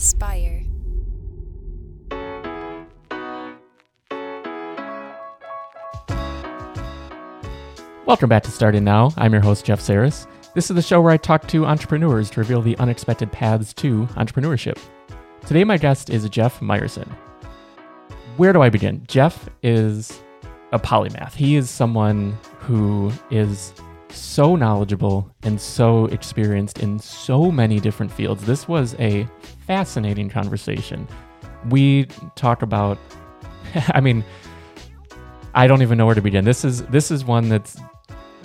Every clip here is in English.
Spire. Welcome back to Starting Now. I'm your host, Jeff Saris. This is the show where I talk to entrepreneurs to reveal the unexpected paths to entrepreneurship. Today, my guest is Jeff Meyerson. Where do I begin? Jeff is a polymath. He is someone who is so knowledgeable and so experienced in so many different fields. This was a fascinating conversation. We talk about, I mean, I don't even know where to begin. This is this is one that's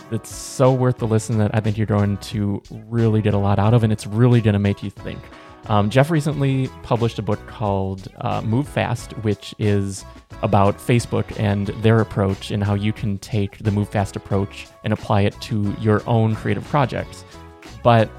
that's so worth the listen that I think you're going to really get a lot out of, and it's really going to make you think. Um, Jeff recently published a book called uh, Move Fast, which is about Facebook and their approach and how you can take the Move Fast approach and apply it to your own creative projects. But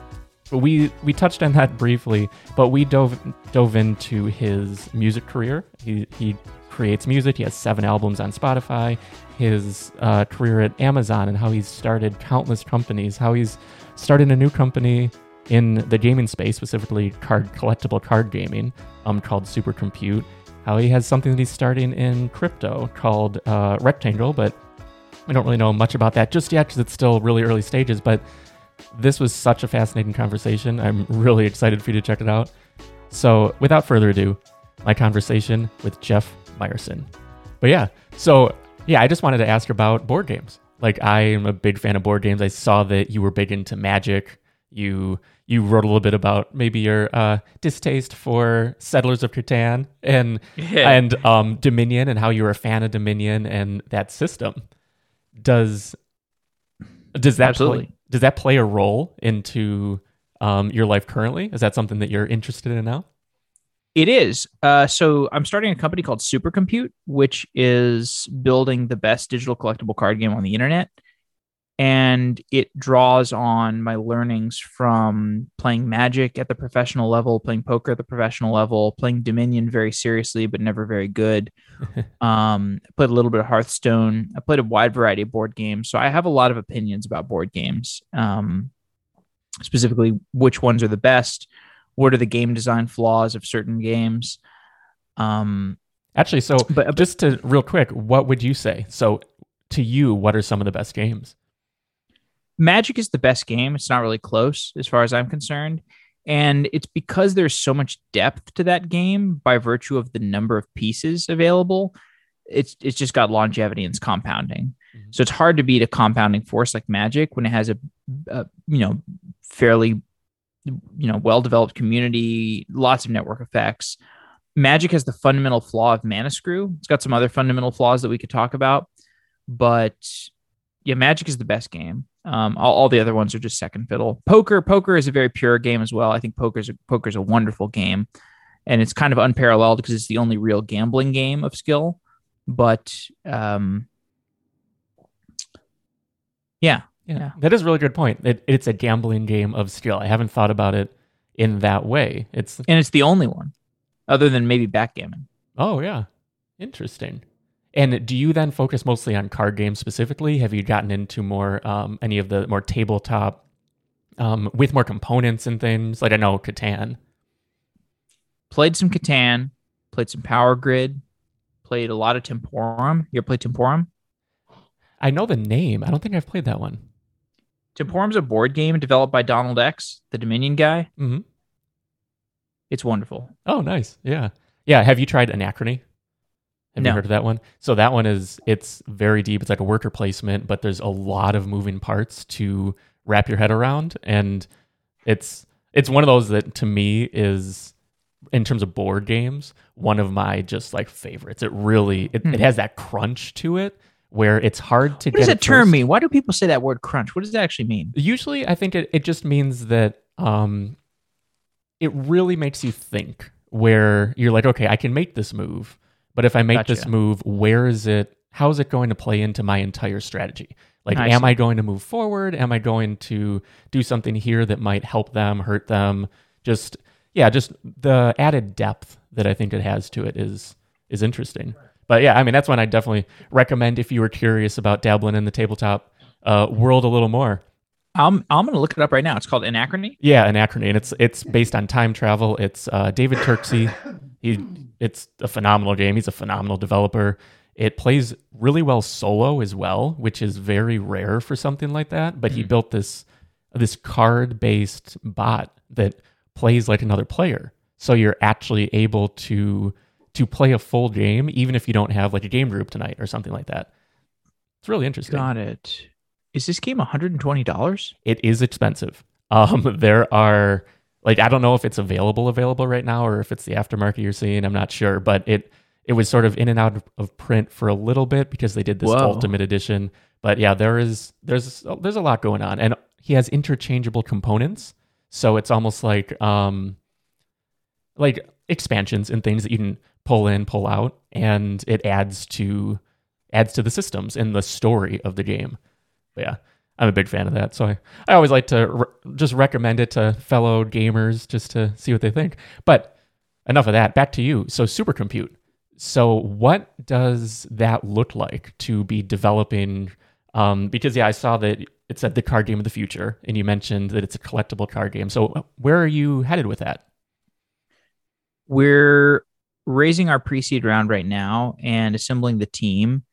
we we touched on that briefly, but we dove dove into his music career. He he creates music. He has seven albums on Spotify. His uh, career at Amazon and how he's started countless companies. How he's started a new company in the gaming space, specifically card collectible card gaming, um, called Supercompute. How he has something that he's starting in crypto called uh, Rectangle, but we don't really know much about that just yet because it's still really early stages. But this was such a fascinating conversation. I'm really excited for you to check it out. So, without further ado, my conversation with Jeff Meyerson. But yeah, so yeah, I just wanted to ask about board games. Like I am a big fan of board games. I saw that you were big into Magic. You you wrote a little bit about maybe your uh, distaste for Settlers of Catan and Yeah. and um, Dominion and how you were a fan of Dominion and that system. Does does that Absolutely. play, does that play a role into um, your life currently? Is that something that you're interested in now? It is. Uh, so I'm starting a company called Supercompute, which is building the best digital collectible card game on the internet. And it draws on my learnings from playing Magic at the professional level, playing poker at the professional level, playing Dominion very seriously, but never very good. um, I played a little bit of Hearthstone. I played a wide variety of board games. So I have a lot of opinions about board games, um, specifically which ones are the best, what are the game design flaws of certain games. Um, Actually, so But- but- just to real quick, what would you say? So to you, what are some of the best games? Magic is the best game. It's not really close as far as I'm concerned. And it's because there's so much depth to that game by virtue of the number of pieces available. It's it's just got longevity and it's compounding. Mhm. So it's hard to beat a compounding force like Magic when it has a, a you know fairly you know well developed community, lots of network effects. Magic has the fundamental flaw of mana screw. It's got some other fundamental flaws that we could talk about, but yeah, Magic is the best game. Um, all, all the other ones are just second fiddle. Poker, poker is a very pure game as well. I think poker's a, poker's a wonderful game, and it's kind of unparalleled because it's the only real gambling game of skill. But um, yeah, Yeah, Yeah. that is a really good point. It, it's a gambling game of skill. I haven't thought about it in that way. It's and it's the only one, other than maybe backgammon. oh yeah, interesting. And do you then focus mostly on card games specifically? Have you gotten into more um, any of the more tabletop um, with more components and things? Like I know Catan. Played some Catan, played some Power Grid, played a lot of Temporum. You ever played Temporum? I know the name. I don't think I've played that one. Temporum's a board game developed by Donald X, the Dominion guy. hmm It's wonderful. Oh, nice. Yeah. Yeah. Have you tried Anachrony? Have you No. heard of that one? So that one is it's very deep. It's like a worker placement, but there's a lot of moving parts to wrap your head around. And it's it's one of those that to me is in terms of board games, one of my just like favorites. It really it, Hmm. it has that crunch to it where it's hard to What does that term first. mean? Why do people say that word crunch? What does it actually mean? Usually, I think it, it just means that um, it really makes you think where you're like, okay, I can make this move, but if I make this move, where is it? How is it going to play into my entire strategy? Like, I am see. I going to move forward? Am I going to do something here that might help them, hurt them? Just yeah, just the added depth that I think it has to it is is interesting. But yeah, I mean that's one I definitely recommend if you were curious about dabbling in the tabletop uh, world a little more. I'm I'm gonna look it up right now. It's called Anachrony. Yeah, Anachrony, and it's it's based on time travel. It's uh, David Turczi. He it's a phenomenal game. He's a phenomenal developer. It plays really well solo as well, which is very rare for something like that. But he Mhm. built this this card based bot that plays like another player. So you're actually able to to play a full game even if you don't have like a game group tonight or something like that. It's really interesting. Got it. Is this game $120? it is expensive. Um, there are like I don't know if it's available available right now or if it's the aftermarket you're seeing. I'm not sure, but it it was sort of in and out of, print for a little bit because they did this Whoa. ultimate edition. But yeah, there is there's there's a lot going on, and he has interchangeable components, so it's almost like um like expansions and things that you can pull in, pull out, and it adds to adds to the systems and the story of the game. But yeah, I'm a big fan of that. So I, I always like to re- just recommend it to fellow gamers just to see what they think. But enough of that. Back to you. So supercompute. So what does that look like to be developing? Um, because yeah, I saw that it said the card game of the future, and you mentioned that it's a collectible card game. So where are you headed with that? We're raising our pre-seed round right now and assembling the team.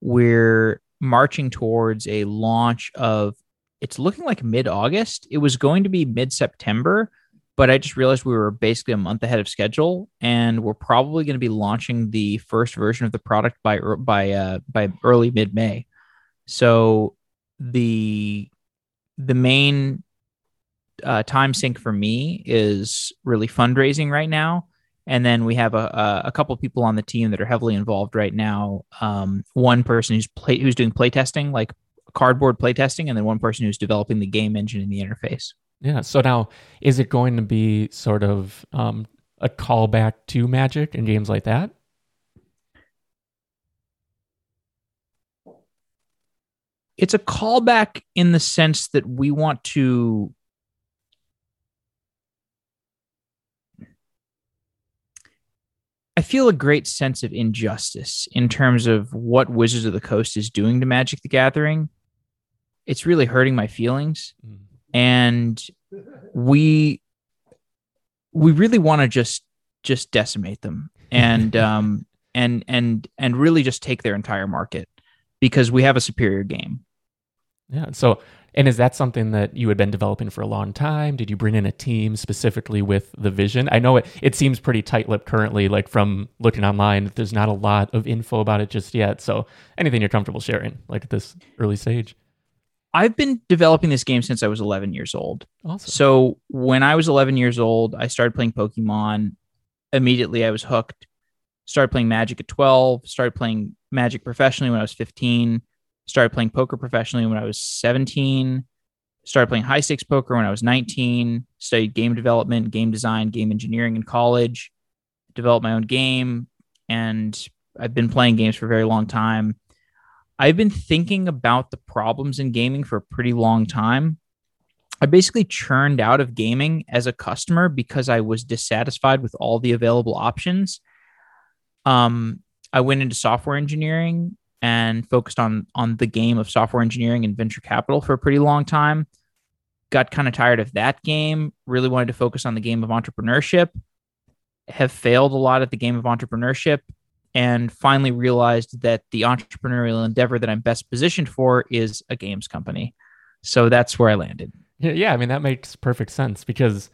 We're marching towards a launch of it's looking like mid-August. It was going to be mid-September, but I just realized we were basically a month ahead of schedule and we're probably going to be launching the first version of the product by by uh, by early mid-May. So the the main uh, time sink for me is really fundraising right now. And then we have a, a, a couple people on the team that are heavily involved right now. Um, one person who's play, who's doing playtesting, like cardboard playtesting, and then one person who's developing the game engine and the interface. Yeah. So now, is it going to be sort of um, a callback to Magic and games like that? It's a callback in the sense that we want to I feel a great sense of injustice in terms of what Wizards of the Coast is doing to Magic the Gathering. It's really hurting my feelings. And we we really want to just just decimate them and um and and and really just take their entire market because we have a superior game. Yeah. So, and is that something that you had been developing for a long time? Did you bring in a team specifically with the vision? I know it, it seems pretty tight lipped currently, like from looking online, there's not a lot of info about it just yet. So, anything you're comfortable sharing, like at this early stage? I've been developing this game since I was 11 years old. Awesome. So when I was 11 years old, I started playing Pokemon. Immediately, I was hooked. Started playing Magic at 12. Started playing Magic professionally when I was 15. Started playing poker professionally when I was 17. Started playing high stakes poker when I was 19. Studied game development, game design, game engineering in college. Developed my own game, and I've been playing games for a very long time. I've been thinking about the problems in gaming for a pretty long time. I basically churned out of gaming as a customer because I was dissatisfied with all the available options. Um, I went into software engineering and focused on on the game of software engineering and venture capital for a pretty long time. Got kind of tired of that game. Really wanted to focus on the game of entrepreneurship. Have failed a lot at the game of entrepreneurship and finally realized that the entrepreneurial endeavor that I'm best positioned for is a games company. So that's where I landed. Yeah, I mean that makes perfect sense because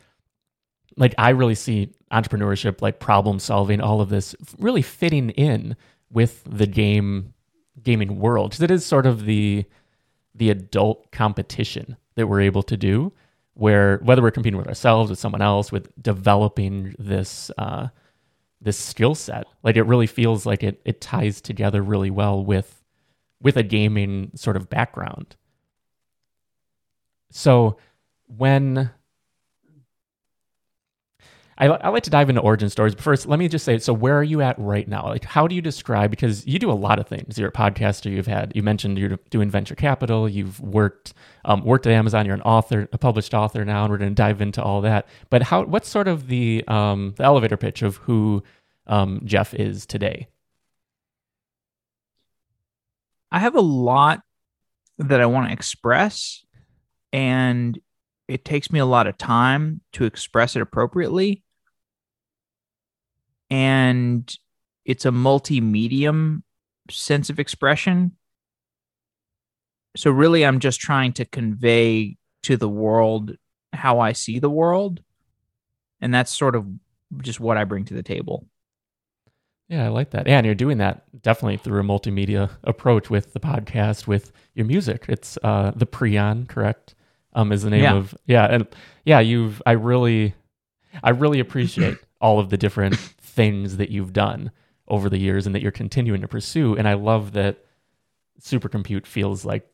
like I really see entrepreneurship like problem solving all of this really fitting in with the game gaming world because it is sort of the the adult competition that we're able to do where whether we're competing with ourselves with someone else with developing this uh this skill set like it really feels like it it ties together really well with with a gaming sort of background. So when I, I like to dive into origin stories, but first, let me just say, so where are you at right now? Like, how do you describe? Because you do a lot of things. You're a podcaster. You've had, you mentioned you're doing venture capital. You've worked, um, worked at Amazon. You're an author, a published author now, and we're going to dive into all that. But how? What's sort of the um, the elevator pitch of who um, Jeff is today? I have a lot that I want to express, and it takes me a lot of time to express it appropriately. And it's a multi-medium sense of expression. So really I'm just trying to convey to the world how I see the world. And that's sort of just what I bring to the table. Yeah, I like that. And you're doing that definitely through a multimedia approach with the podcast, with your music. It's uh, the Prion, correct? Um, is the name Yeah. of yeah, and yeah, you've I really, I really appreciate all of the different things that you've done over the years and that you're continuing to pursue. And I love that Supercompute feels like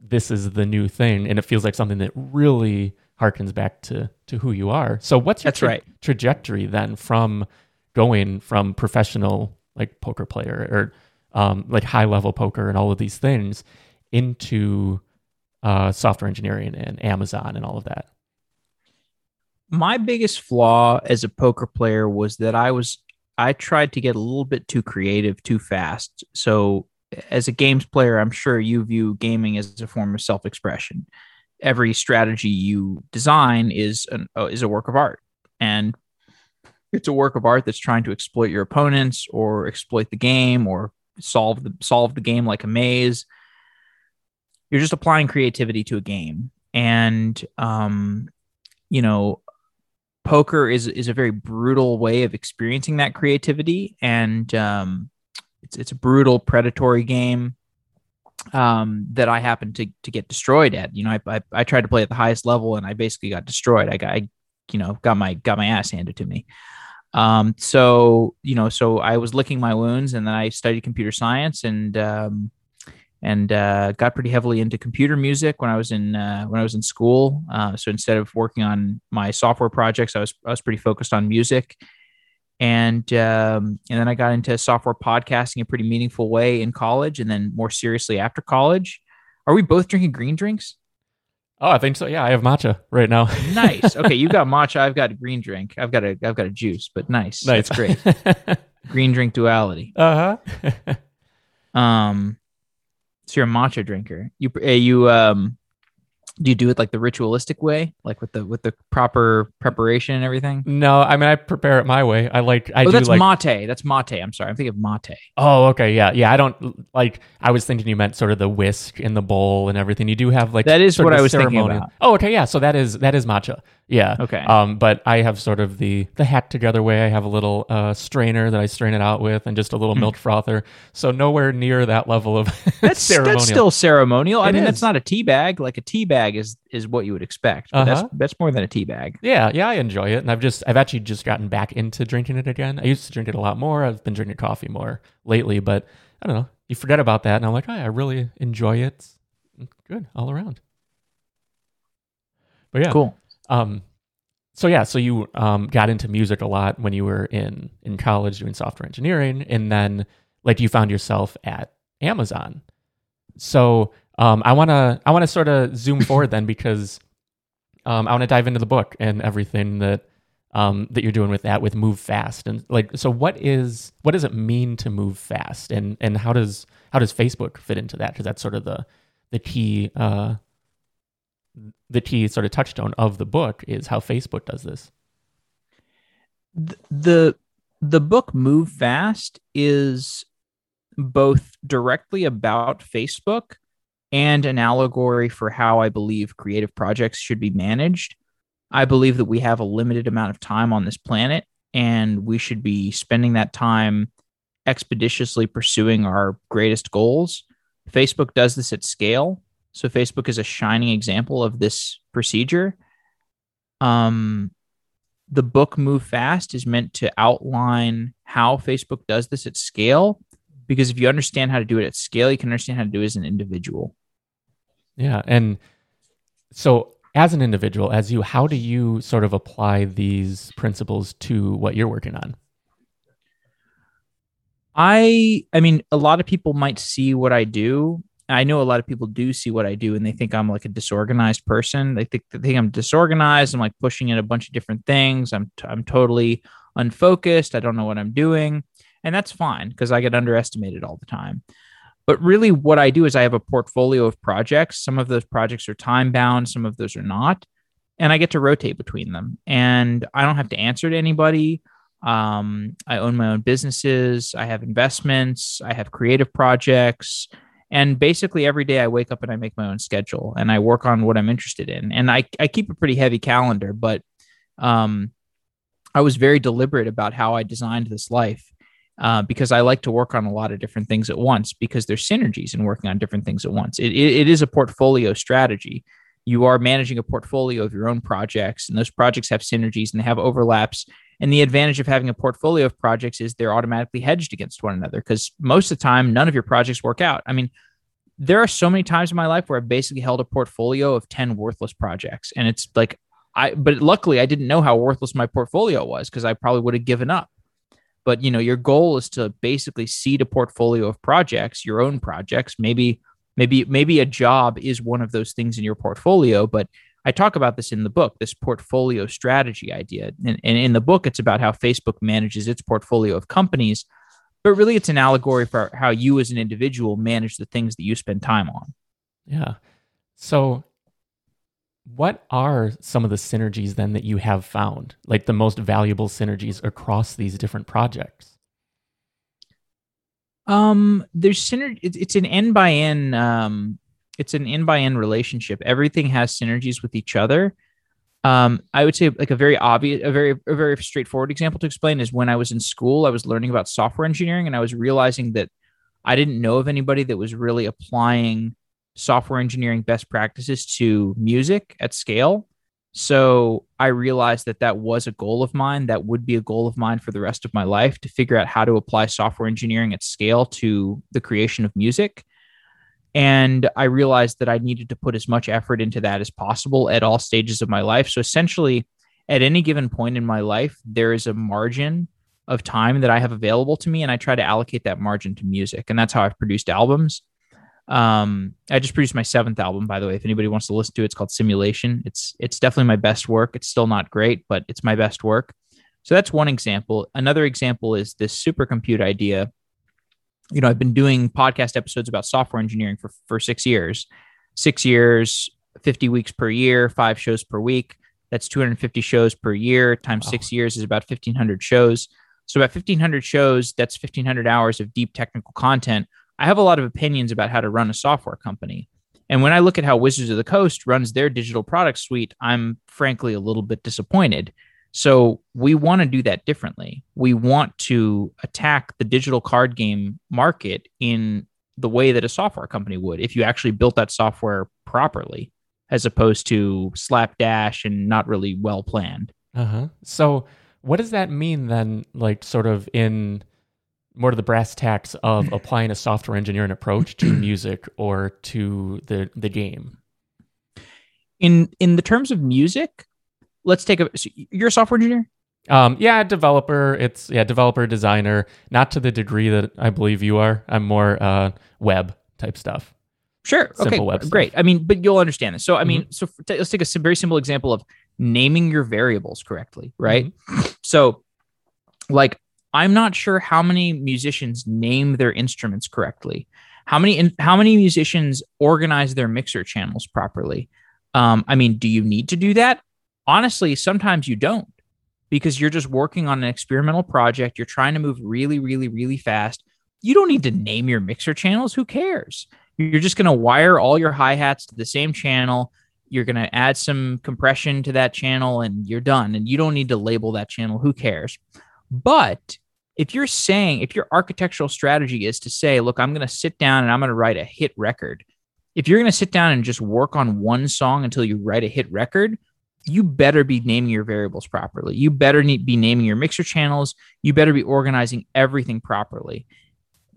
this is the new thing, and it feels like something that really harkens back to to who you are. So, what's your That's right. trajectory then from going from professional like poker player or um, like high level poker and all of these things into uh, software engineering and Amazon and all of that? my biggest flaw as a poker player was that I was I tried to get a little bit too creative too fast. So as a games player, I'm sure you view gaming as a form of self-expression. Every strategy you design is an uh, is a work of art, and it's a work of art that's trying to exploit your opponents or exploit the game or solve the solve the game like a maze. You're just applying creativity to a game, and um, you know poker is is a very brutal way of experiencing that creativity and um, it's it's a brutal predatory game um, that I happened to to get destroyed at. You know, I, I I tried to play at the highest level and I basically got destroyed. I got I, you know got my got my ass handed to me. Um, so you know, so I was licking my wounds, and then I studied computer science and um, and uh, got pretty heavily into computer music when I was in uh, when I was in school. Uh, so instead of working on my software projects, I was I was pretty focused on music, and um, and then I got into software podcasting in a pretty meaningful way in college, and then more seriously after college. Are we both drinking green drinks? Oh, I think so. Yeah, I have matcha right now. Nice. Okay, you got matcha. I've got a green drink. I've got a I've got a juice, but nice. nice. That's great. Green drink duality. uh huh. Um, so you're a matcha drinker. You uh, you um, do you do it like the ritualistic way, like with the with the proper preparation and everything? no, I mean I prepare it my way. I like I oh, do that's like mate. That's mate. I'm sorry. I'm thinking of mate. Oh, okay, yeah, yeah. I don't like. I was thinking you meant sort of the whisk in the bowl and everything. You do have like That is what I was thinking about. Oh, okay, yeah. So that is that is matcha. Yeah. Okay. Um, but I have sort of the the hack together way. I have a little uh, strainer that I strain it out with, and just a little Hmm. milk frother. So nowhere near that level of That's ceremonial. that's still ceremonial. I mean, is. that's not a tea bag. Like a tea bag is is what you would expect. But Uh-huh. that's that's more than a tea bag. Yeah, yeah, I enjoy it, and I've just I've actually just gotten back into drinking it again. I used to drink it a lot more. I've been drinking coffee more lately, but I don't know. You forget about that, and I'm like, oh, I really enjoy it. Good all around. But yeah, Cool. Um, so yeah, so you um got into music a lot when you were in in college doing software engineering, and then like you found yourself at Amazon. So um, I wanna I wanna sort of zoom forward then because um, I want to dive into the book and everything that um, that you're doing with that with move fast. And like so what is what does it mean to move fast? And and how does how does Facebook fit into that? Because that's sort of the the key uh, the key sort of touchstone of the book is how Facebook does this. The the book Move Fast is both directly about Facebook and an allegory for how I believe creative projects should be managed. I believe that we have a limited amount of time on this planet and we should be spending that time expeditiously pursuing our greatest goals. Facebook does this at scale. So Facebook is a shining example of this procedure. Um the book Move Fast is meant to outline how Facebook does this at scale. Because if you understand how to do it at scale, you can understand how to do it as an individual. Yeah, and so as an individual, as you, how do you sort of apply these principles to what you're working on? I I mean, a lot of people might see what I do. I know a lot of people do see what I do and they think I'm like a disorganized person. They think they think I'm disorganized. I'm like pushing in a bunch of different things. I'm t- I'm totally unfocused. I don't know what I'm doing. And that's fine because I get underestimated all the time. But really, what I do is I have a portfolio of projects. Some of those projects are time bound, some of those are not. And I get to rotate between them. And I don't have to answer to anybody. Um, I own my own businesses. I have investments. I have creative projects. And basically, every day I wake up and I make my own schedule and I work on what I'm interested in. And I, I keep a pretty heavy calendar, but um, I was very deliberate about how I designed this life uh, because I like to work on a lot of different things at once because there's synergies in working on different things at once. It, it, it is a portfolio strategy. You are managing a portfolio of your own projects, and those projects have synergies and they have overlaps. And the advantage of having a portfolio of projects is they're automatically hedged against one another because most of the time, none of your projects work out. I mean, there are so many times in my life where I've basically held a portfolio of 10 worthless projects. And it's like, I, but luckily I didn't know how worthless my portfolio was because I probably would have given up but you know your goal is to basically seed a portfolio of projects your own projects maybe maybe maybe a job is one of those things in your portfolio but i talk about this in the book this portfolio strategy idea and, and in the book it's about how facebook manages its portfolio of companies but really it's an allegory for how you as an individual manage the things that you spend time on yeah so what are some of the synergies then that you have found, like the most valuable synergies across these different projects? Um, there's synergy. It's an N by N. Um, it's an N by N relationship. Everything has synergies with each other. Um, I would say like a very obvious, a very, a very straightforward example to explain is when I was in school, I was learning about software engineering, and I was realizing that I didn't know of anybody that was really applying software engineering best practices to music at scale. So I realized that that was a goal of mine. That would be a goal of mine for the rest of my life to figure out how to apply software engineering at scale to the creation of music. And I realized that I needed to put as much effort into that as possible at all stages of my life. So essentially, at any given point in my life, there is a margin of time that I have available to me, and I try to allocate that margin to music. And that's how I've produced albums. Um, I just produced my seventh album, by the way. If anybody wants to listen to it, it's called Simulation. It's it's definitely my best work. It's still not great, but it's my best work. So that's one example. Another example is this supercompute idea. You know, I've been doing podcast episodes about software engineering for for six years. Six years, 50 weeks per year, five shows per week. That's 250 shows per year times wow. six years is about 1,500 shows. So about 1,500 shows, that's 1,500 hours of deep technical content I have a lot of opinions about how to run a software company. And when I look at how Wizards of the Coast runs their digital product suite, I'm frankly a little bit disappointed. So we want to do that differently. We want to attack the digital card game market in the way that a software company would if you actually built that software properly, as opposed to slapdash and not really well planned. Uh huh. So what does that mean then, like sort of in more to the brass tacks of applying a software engineering approach to music or to the the game in in the terms of music let's take a so you're a software engineer um yeah developer it's yeah developer designer not to the degree that i believe you are i'm more uh web type stuff sure simple okay great i mean but you'll understand this so i mean mm-hmm. so t- let's take a very simple example of naming your variables correctly right mm-hmm. so like I'm not sure how many musicians name their instruments correctly. How many how many musicians organize their mixer channels properly? Um, I mean, do you need to do that? Honestly, sometimes you don't because you're just working on an experimental project. You're trying to move really, really, really fast. You don't need to name your mixer channels. Who cares? You're just going to wire all your hi hats to the same channel. You're going to add some compression to that channel and you're done. And you don't need to label that channel. Who cares? But if you're saying, if your architectural strategy is to say, look, I'm going to sit down and I'm going to write a hit record, if you're going to sit down and just work on one song until you write a hit record, you better be naming your variables properly. You better need, be naming your mixer channels. You better be organizing everything properly.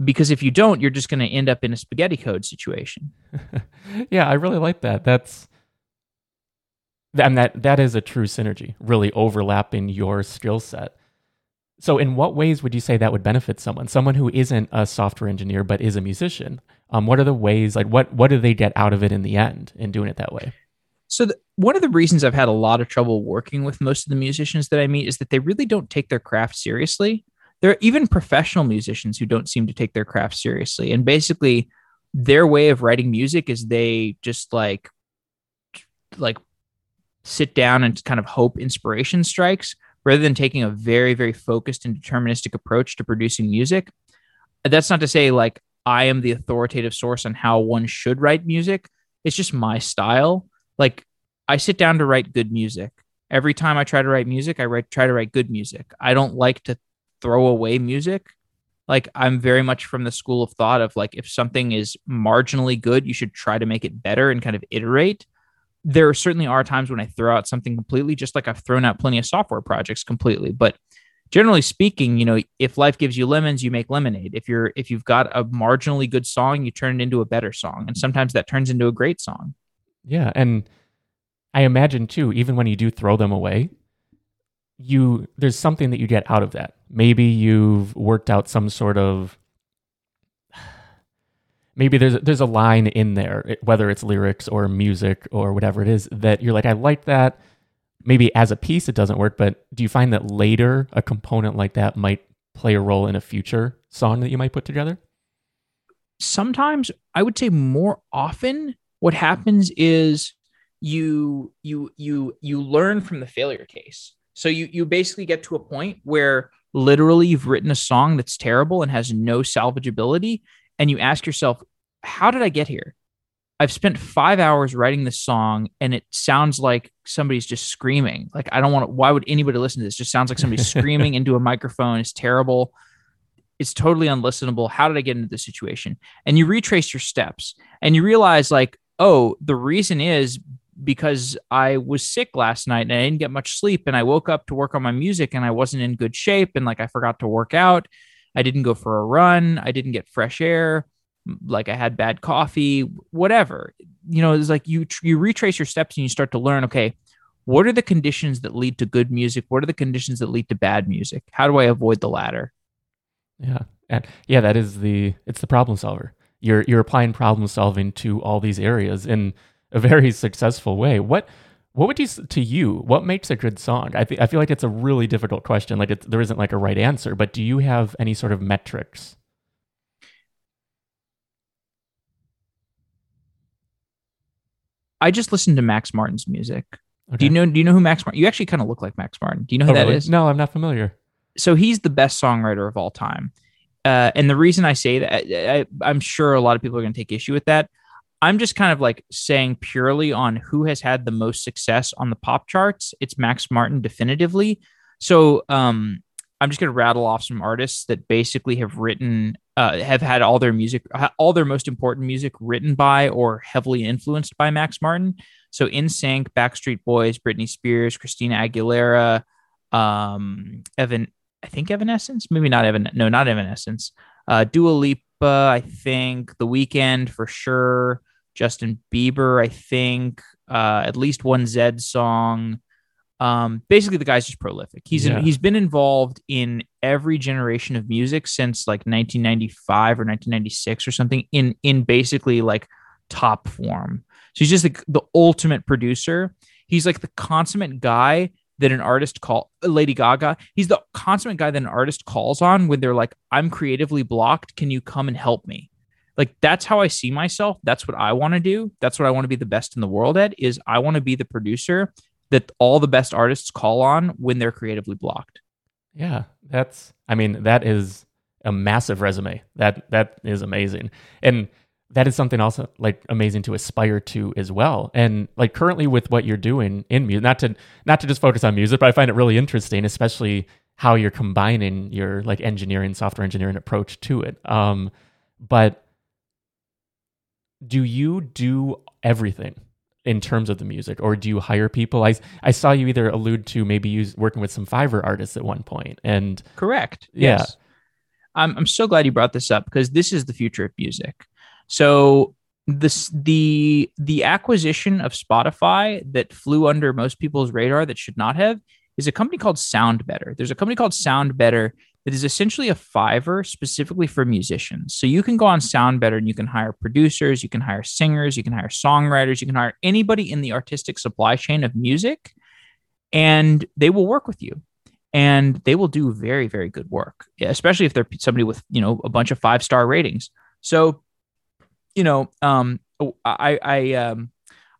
Because if you don't, you're just going to end up in a spaghetti code situation. yeah, I really like that. That's and that that is a true synergy, really overlapping your skill set. So, in what ways would you say that would benefit someone? Someone who isn't a software engineer but is a musician. Um, what are the ways? Like, what what do they get out of it in the end in doing it that way? So, the, one of the reasons I've had a lot of trouble working with most of the musicians that I meet is that they really don't take their craft seriously. there are even professional musicians who don't seem to take their craft seriously. And basically, their way of writing music is they just like like sit down and kind of hope inspiration strikes rather than taking a very very focused and deterministic approach to producing music that's not to say like i am the authoritative source on how one should write music it's just my style like i sit down to write good music every time i try to write music i write try to write good music i don't like to throw away music like i'm very much from the school of thought of like if something is marginally good you should try to make it better and kind of iterate there certainly are times when I throw out something completely, just like I've thrown out plenty of software projects completely. But generally speaking, you know, if life gives you lemons, you make lemonade. If you're if you've got a marginally good song, you turn it into a better song, and sometimes that turns into a great song. Yeah, and I imagine too, even when you do throw them away, you there's something that you get out of that. Maybe you've worked out some sort of maybe there's there's a line in there, whether it's lyrics or music or whatever it is, that you're like, I like that. Maybe as a piece it doesn't work, but do you find that later a component like that might play a role in a future song that you might put together? Sometimes I would say more often what happens is you you you you learn from the failure case. So you you basically get to a point where literally you've written a song that's terrible and has no salvageability and you ask yourself, how did I get here? I've spent five hours writing this song and it sounds like somebody's just screaming. Like, I don't want to, why would anybody listen to this? It just sounds like somebody's screaming into a microphone. It's terrible. It's totally unlistenable. How did I get into this situation? And you retrace your steps and you realize, like, oh, the reason is because I was sick last night and I didn't get much sleep. And I woke up to work on my music and I wasn't in good shape. And like, I forgot to work out I didn't go for a run. I didn't get fresh air. Like I had bad coffee, whatever. You know, it's like you you retrace your steps and you start to learn. Okay, what are the conditions that lead to good music? What are the conditions that lead to bad music? How do I avoid the latter? Yeah, and yeah, that is the it's the problem solver. You're you're applying problem solving to all these areas in a very successful way. What what would you to you? What makes a good song? I th- I feel like it's a really difficult question. Like there isn't like a right answer, but do you have any sort of metrics? I just listen to Max Martin's music. Okay. Do you know? Do you know who Max Martin? You actually kind of look like Max Martin. Do you know oh, who oh, that really? is? No, I'm not familiar. So he's the best songwriter of all time, uh, and the reason I say that, I, I'm sure a lot of people are going to take issue with that. I'm just kind of like saying purely on who has had the most success on the pop charts. It's Max Martin definitively. So um, I'm just going to rattle off some artists that basically have written, uh, have had all their music, all their most important music written by or heavily influenced by Max Martin. So NSYNC, Backstreet Boys, Britney Spears, Christina Aguilera, um, Evan, I think Evanescence, maybe not Evan, no, not Evanescence. Uh, Dua Lipa, I think The Weeknd for sure. Justin Bieber, I think, uh, at least one Zedd song. Um, basically, the guy's just prolific. He's yeah. in, he's been involved in every generation of music since like 1995 or 1996 or something. In in basically like top form. So he's just like the ultimate producer. He's like the consummate guy that an artist call Lady Gaga. He's the consummate guy that an artist calls on when they're like, "I'm creatively blocked. Can you come and help me?" like that's how I see myself. That's what I want to do. That's what I want to be the best in the world at is I want to be the producer that all the best artists call on when they're creatively blocked. Yeah, that's I mean that is a massive resume. That that is amazing. And that is something also like amazing to aspire to as well. And like currently with what you're doing in music, not to not to just focus on music, but I find it really interesting, especially how you're combining your like engineering, software engineering approach to it. Um, but do you do everything in terms of the music or do you hire people i i saw you either allude to maybe you working with some fiverr artists at one point and correct yeah yes. I'm, I'm so glad you brought this up because this is the future of music so this the the acquisition of spotify that flew under most people's radar that should not have is a company called SoundBetter. There's a company called SoundBetter that is essentially a Fiverr specifically for musicians. So you can go on SoundBetter and you can hire producers, you can hire singers, you can hire songwriters, you can hire anybody in the artistic supply chain of music, and they will work with you. and they will do very very good work, especially if they're somebody with you know a bunch of five star ratings. So, you know, um, oh, I I um,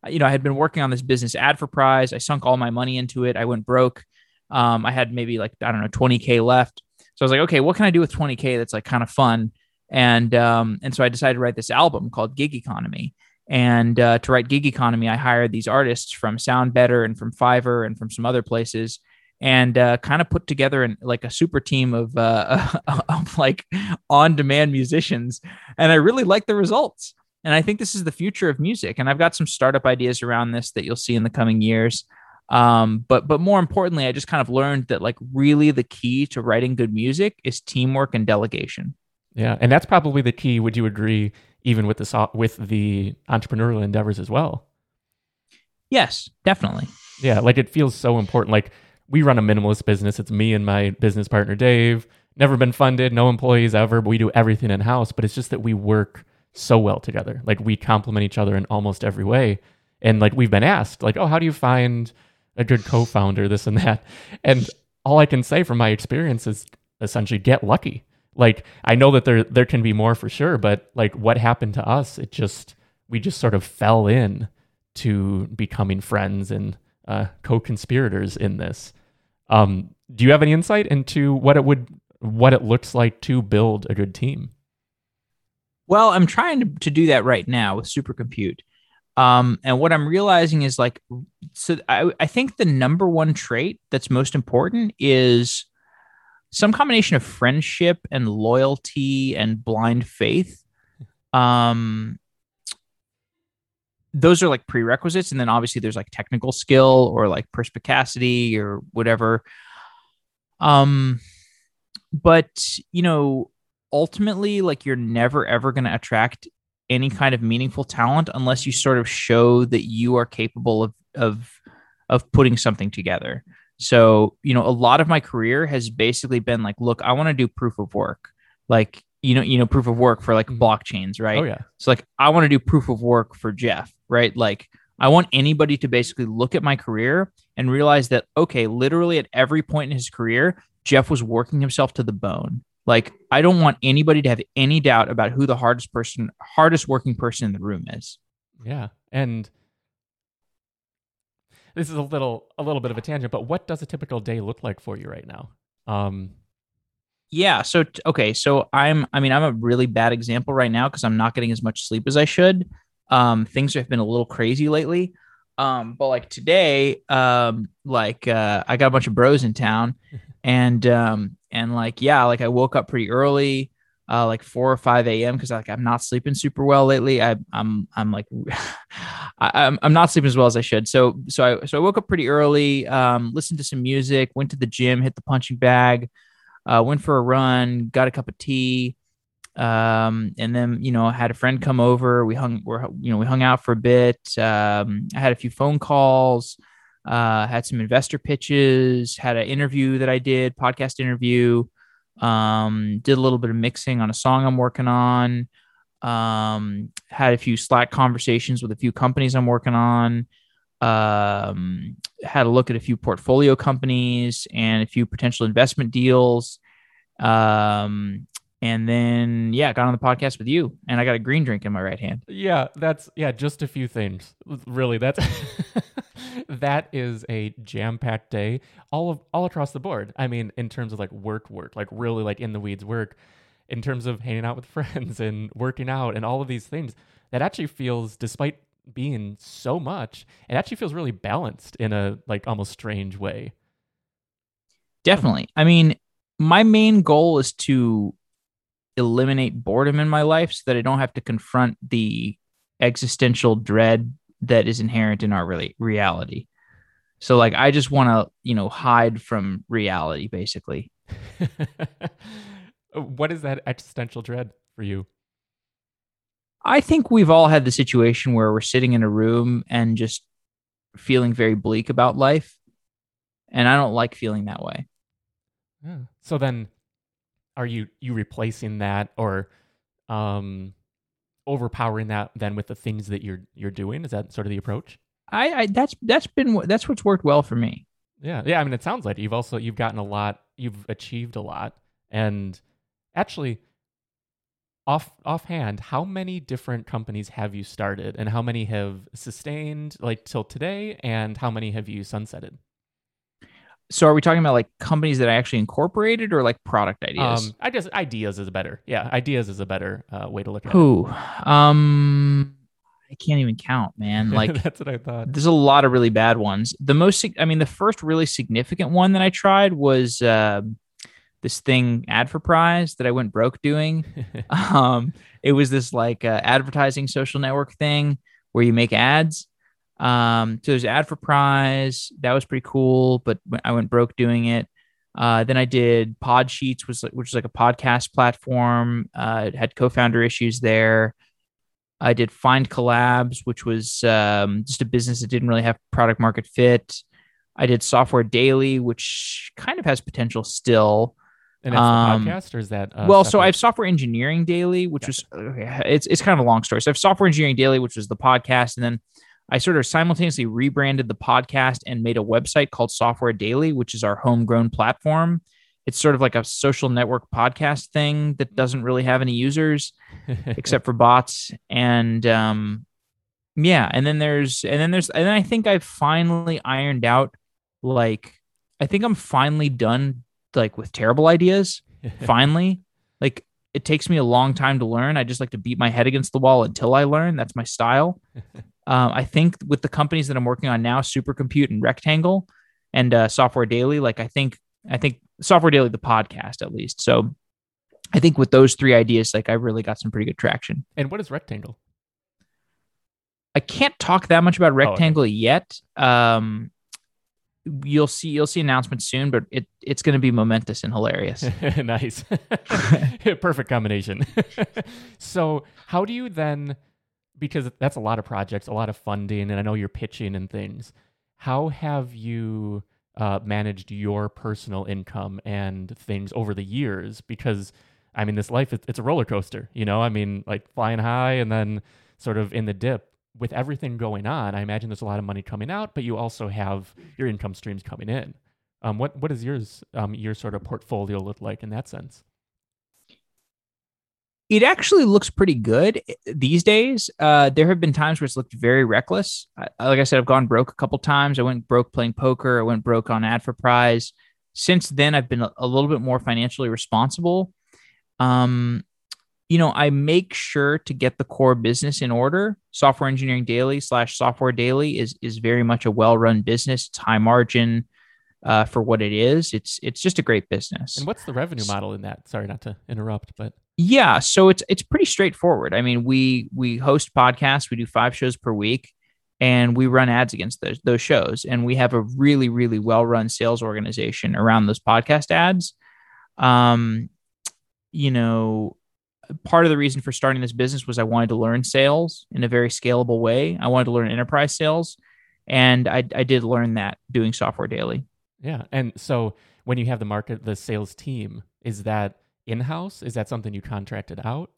you know I had been working on this business ad for prize. I sunk all my money into it. I went broke. Um, I had maybe like I don't know 20k left. So I was like, okay, what can I do with 20k that's like kind of fun? And um, and so I decided to write this album called Gig Economy. And uh, to write Gig Economy, I hired these artists from SoundBetter and from Fiverr and from some other places, and uh, kind of put together an, like a super team of, uh, of like on-demand musicians. And I really like the results. And I think this is the future of music. And I've got some startup ideas around this that you'll see in the coming years. Um, but but more importantly, I just kind of learned that like really the key to writing good music is teamwork and delegation. Yeah, and that's probably the key. Would you agree? Even with the with the entrepreneurial endeavors as well. Yes, definitely. Yeah, like it feels so important. Like we run a minimalist business. It's me and my business partner Dave. Never been funded, no employees ever, but we do everything in house. But it's just that we work so well together. Like we complement each other in almost every way. And like we've been asked, like, oh, how do you find a good co-founder, this and that? And all I can say from my experience is essentially get lucky. Like I know that there there can be more for sure, but like what happened to us, it just we just sort of fell in to becoming friends and uh, co-conspirators in this. Um, do you have any insight into what it would what it looks like to build a good team? Well, I'm trying to, to do that right now with Supercompute. Um, and what I'm realizing is like, so I, I think the number one trait that's most important is some combination of friendship and loyalty and blind faith. Um, those are like prerequisites. And then obviously there's like technical skill or like perspicacity or whatever. Um, but you know, ultimately, like you're never ever going to attract any kind of meaningful talent unless you sort of show that you are capable of of of putting something together. So, you know, a lot of my career has basically been like, look, I want to do proof of work. Like, you know, you know, proof of work for like mm-hmm. blockchains, right? Oh yeah. So like I want to do proof of work for Jeff, right? Like I want anybody to basically look at my career and realize that okay, literally at every point in his career, Jeff was working himself to the bone. Like I don't want anybody to have any doubt about who the hardest person, hardest working person in the room is. Yeah. And this is a little a little bit of a tangent, but what does a typical day look like for you right now? Um, yeah. So okay. So I'm. I mean, I'm a really bad example right now because I'm not getting as much sleep as I should. Um, things have been a little crazy lately. Um, but like today, um, like uh, I got a bunch of bros in town, and um, and like yeah, like I woke up pretty early uh, like 4 or 5 a.m. because like I'm not sleeping super well lately. I, I'm I'm like I, am I'm not sleeping as well as I should. So so I so I woke up pretty early, um, listened to some music, went to the gym, hit the punching bag, uh, went for a run, got a cup of tea, um, and then you know had a friend come over. We hung we you know we hung out for a bit. Um, I had a few phone calls. Uh, had some investor pitches. Had an interview that I did, podcast interview. Um, did a little bit of mixing on a song I'm working on. Um, had a few Slack conversations with a few companies I'm working on. Um, had a look at a few portfolio companies and a few potential investment deals. Um, and then yeah, got on the podcast with you, and I got a green drink in my right hand. Yeah, that's yeah, just a few things. Really, that's that is a jam-packed day all of all across the board. I mean, in terms of like work work, like really like in the weeds work, in terms of hanging out with friends and working out and all of these things. That actually feels despite being so much, it actually feels really balanced in a like almost strange way. Definitely. I mean, my main goal is to eliminate boredom in my life so that I don't have to confront the existential dread that is inherent in our really reality. So like I just want to, you know, hide from reality basically. what is that existential dread for you? I think we've all had the situation where we're sitting in a room and just feeling very bleak about life. And I don't like feeling that way. Yeah. So then are you you replacing that or um overpowering that then with the things that you're you're doing? Is that sort of the approach? I, I that's that's been that's what's worked well for me. Yeah, yeah. I mean, it sounds like you've also you've gotten a lot, you've achieved a lot, and actually, off offhand, how many different companies have you started, and how many have sustained like till today, and how many have you sunsetted? So, are we talking about like companies that I actually incorporated, or like product ideas? Um, I guess ideas is a better, yeah, ideas is a better uh, way to look at it. Um, I can't even count, man. Like that's what I thought. there's a lot of really bad ones. The most, I mean, the first really significant one that I tried was uh, this thing, ad for prize that I went broke doing. um, it was this like uh, advertising social network thing where you make ads. Um, so there's ad for prize That was pretty cool, but I went broke doing it. Uh, then I did Podsheets, was like, which is like a podcast platform. Uh, it had co-founder issues there. I did Find Collabs, which was um, just a business that didn't really have product market fit. I did Software Daily, which kind of has potential still. And that's um, the podcast, or is that uh, well, so? I have Software Engineering Daily, which was okay, it's it's kind of a long story. So I have Software Engineering Daily, which was the podcast, and then I sort of simultaneously rebranded the podcast and made a website called Software Daily, which is our homegrown platform. It's sort of like a social network podcast thing that doesn't really have any users except for bots and um yeah and then there's and then there's and then i think i've finally ironed out like i think i'm finally done like with terrible ideas finally like it takes me a long time to learn i just like to beat my head against the wall until i learn that's my style um, i think with the companies that i'm working on now supercompute and rectangle and uh, software daily like i think i think software daily the podcast at least so i think with those three ideas like i really got some pretty good traction and what is rectangle? I can't talk that much about okay. Rectangle yet. Um, you'll see you'll see announcements soon, but it it's going to be momentous and hilarious. nice. Perfect combination. so, how do you then, because that's a lot of projects, a lot of funding, and I know you're pitching and things, how have you uh, managed your personal income and things over the years? Because, I mean, this life, it- it's a roller coaster, you know? I mean, like flying high and then sort of in the dip. With everything going on, I imagine there's a lot of money coming out, but you also have your income streams coming in. Um, what what does yours um, your sort of portfolio look like in that sense? it actually looks pretty good these days. Uh, there have been times where it's looked very reckless. I, like I said, I've gone broke a couple times. I went broke playing poker. I went broke on ad for prize. Since then, I've been a, a little bit more financially responsible. Um, you know, I make sure to get the core business in order. Software Engineering Daily slash Software Daily is is very much a well run business. It's high margin uh, for what it is. It's it's just a great business. And what's the revenue model in that? Sorry not to interrupt, but Yeah, so it's it's pretty straightforward. I mean, we we host podcasts, we do five shows per week, and we run ads against those those shows, and we have a really really well run sales organization around those podcast ads. Um, you know, part of the reason for starting this business was I wanted to learn sales in a very scalable way. I wanted to learn enterprise sales, and I I did learn that doing Software Daily. yeah. And so when you have the market, the sales team, is that in house? Is that something you contracted out?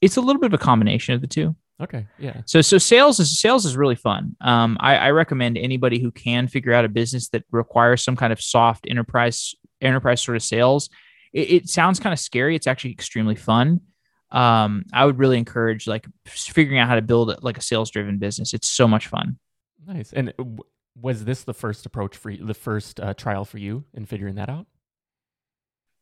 It's a little bit of a combination of the two. Okay, yeah, So so sales is sales is really fun. Um, I, I recommend anybody who can figure out a business that requires some kind of soft enterprise enterprise sort of sales. It, it sounds kind of scary. It's actually extremely fun. Um, I would really encourage like figuring out how to build like a sales driven business. It's so much fun. nice. And was this the first approach for you, the first uh, trial for you in figuring that out?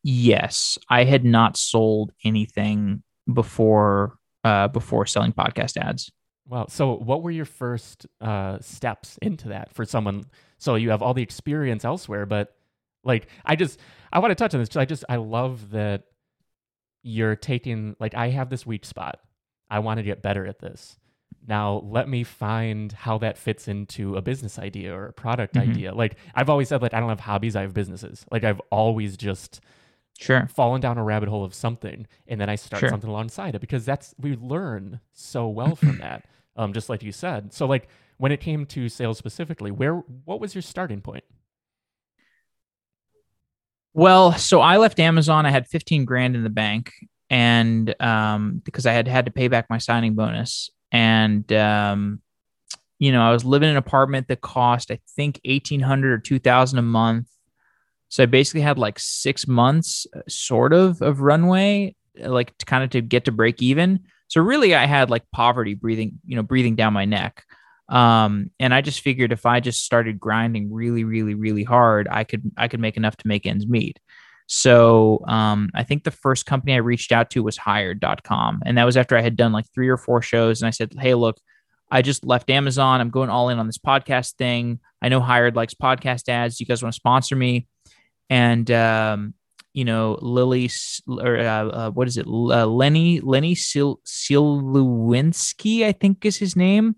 Yes, I had not sold anything before uh, before selling podcast ads. Wow. So, what were your first uh, steps into that for someone? So you have all the experience elsewhere, but like, I just I want to touch on this because I just I love that you're taking like I have this weak spot. I want to get better at this. Now let me find how that fits into a business idea or a product Mhm. idea. Like I've always said, like I don't have hobbies, I have businesses. Like I've always just Sure. fallen down a rabbit hole of something and then I start Sure. something alongside it because that's we learn so well from that. Um, just like you said. So like when it came to sales specifically, where what was your starting point? Well, so I left Amazon. I had 15 grand in the bank and um because I had had to pay back my signing bonus and um you know, I was living in an apartment that cost, I think, 1800 or 2000 a month. So I basically had like six months uh, sort of of runway, like to kind of to get to break even. So really I had like poverty breathing, you know, breathing down my neck. Um, and I just figured if I just started grinding really, really, really hard, I could I could make enough to make ends meet. So um, I think the first company I reached out to was hired.com. And that was after I had done like three or four shows. And I said, Hey, look, I just left Amazon. I'm going all in on this podcast thing. I know Hired likes podcast ads. You guys want to sponsor me? And, um, you know, Lily, or uh, uh, what is it? Uh, Lenny, Lenny Sil- Silewinski, I think is his name,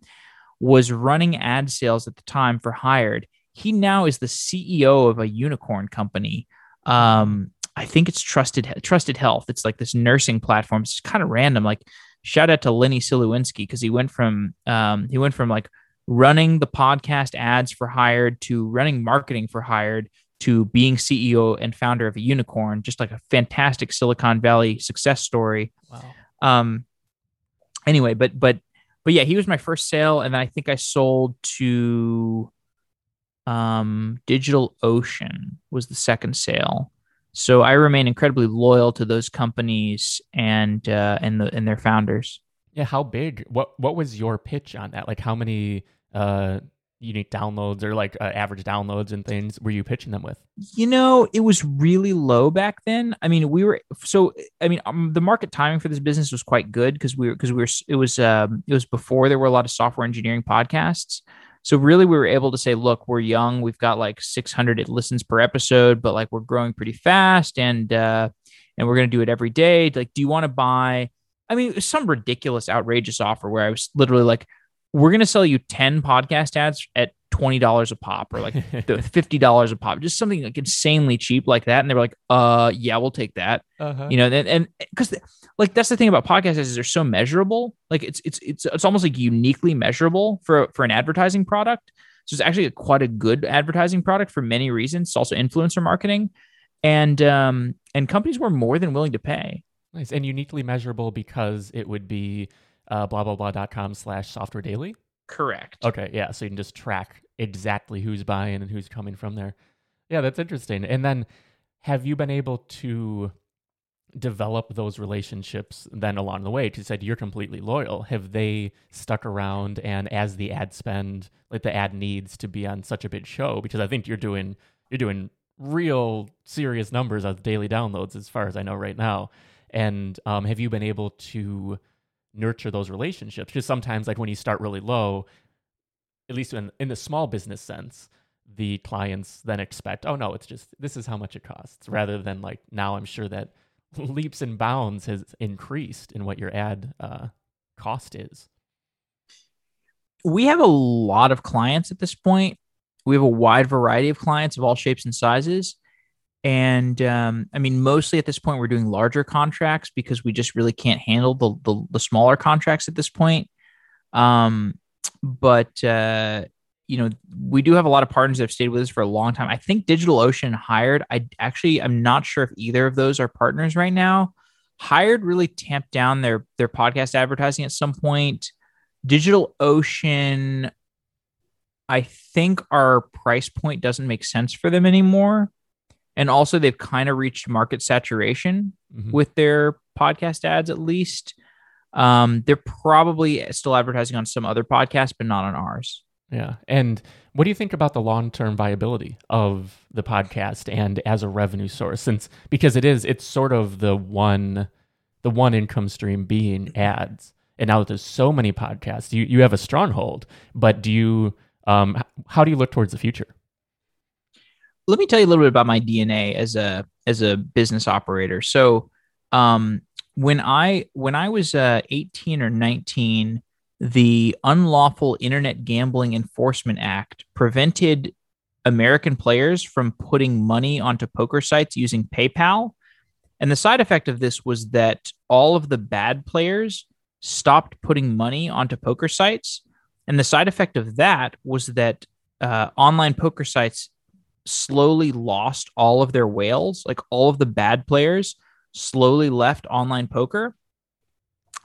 was running ad sales at the time for Hired. He now is the CEO of a unicorn company um, I think it's Trusted Trusted Health. It's like this nursing platform. It's kind of random. Like shout out to Lenny Silewinski because he went from um, he went from like running the podcast ads for hired to running marketing for hired to being CEO and founder of a unicorn. Just like a fantastic Silicon Valley success story. Wow. Um. Anyway, but but but yeah, he was my first sale, and then I think I sold to um, Digital Ocean was the second sale. So I remain incredibly loyal to those companies and uh, and the and their founders. Yeah, how big? What what was your pitch on that? Like, how many uh, unique downloads or like uh, average downloads and things were you pitching them with? You know, it was really low back then. I mean, we were so. I mean, um, the market timing for this business was quite good because we were because we were. It was um, it was before there were a lot of software engineering podcasts. So really, we were able to say, look, we're young. We've got like 600 listens per episode, but like we're growing pretty fast, and uh, and we're going to do it every day. Like, do you want to buy? I mean, some ridiculous, outrageous offer where I was literally like, we're going to sell you 10 podcast ads at $20 a pop or like $50 a pop, just something like insanely cheap like that. And they were like, uh, yeah, we'll take that. Uh-huh. You know, and because like that's the thing about podcasts is they're so measurable. Like it's, it's, it's, it's almost like uniquely measurable for, for an advertising product. So it's actually a, quite a good advertising product for many reasons. It's also influencer marketing and, um, and companies were more than willing to pay. Nice. And uniquely measurable because it would be, uh, blah, blah, blah.com slash software daily. Correct. Okay. Yeah. So you can just track exactly who's buying and who's coming from there. Yeah, that's interesting. And then have you been able to develop those relationships then along the way? Because you said you're completely loyal. Have they stuck around and as the ad spend, like the ad needs to be on such a big show? Because I think you're doing you're doing real serious numbers of daily downloads as far as I know right now. And um, have you been able to nurture those relationships? Because sometimes like when you start really low, at least in, in the small business sense, the clients then expect, oh no, it's just this is how much it costs, rather than like now I'm sure that leaps and bounds has increased in what your ad uh, cost is. We have a lot of clients at this point. We have a wide variety of clients of all shapes and sizes. And um, I mean, mostly at this point, we're doing larger contracts because we just really can't handle the, the, the smaller contracts at this point. Um, but uh, you know, we do have a lot of partners that have stayed with us for a long time. I think DigitalOcean hired. I actually I'm not sure if either of those are partners right now. Hired really tamped down their their podcast advertising at some point. DigitalOcean, I think our price point doesn't make sense for them anymore. And also they've kind of reached market saturation mm-hmm. with their podcast ads at least. Um, they're probably still advertising on some other podcasts, but not on ours. Yeah. And what do you think about the long term viability of the podcast and as a revenue source? Since because it is, it's sort of the one the one income stream being ads. And now that there's so many podcasts, you, you have a stronghold. But do you um how do you look towards the future? Let me tell you a little bit about my DNA as a as a business operator. So um when I when I was uh, 18 or 19, the Unlawful Internet Gambling Enforcement Act prevented American players from putting money onto poker sites using PayPal. And the side effect of this was that all of the bad players stopped putting money onto poker sites. And the side effect of that was that uh, online poker sites slowly lost all of their whales, like all of the bad players slowly left online poker.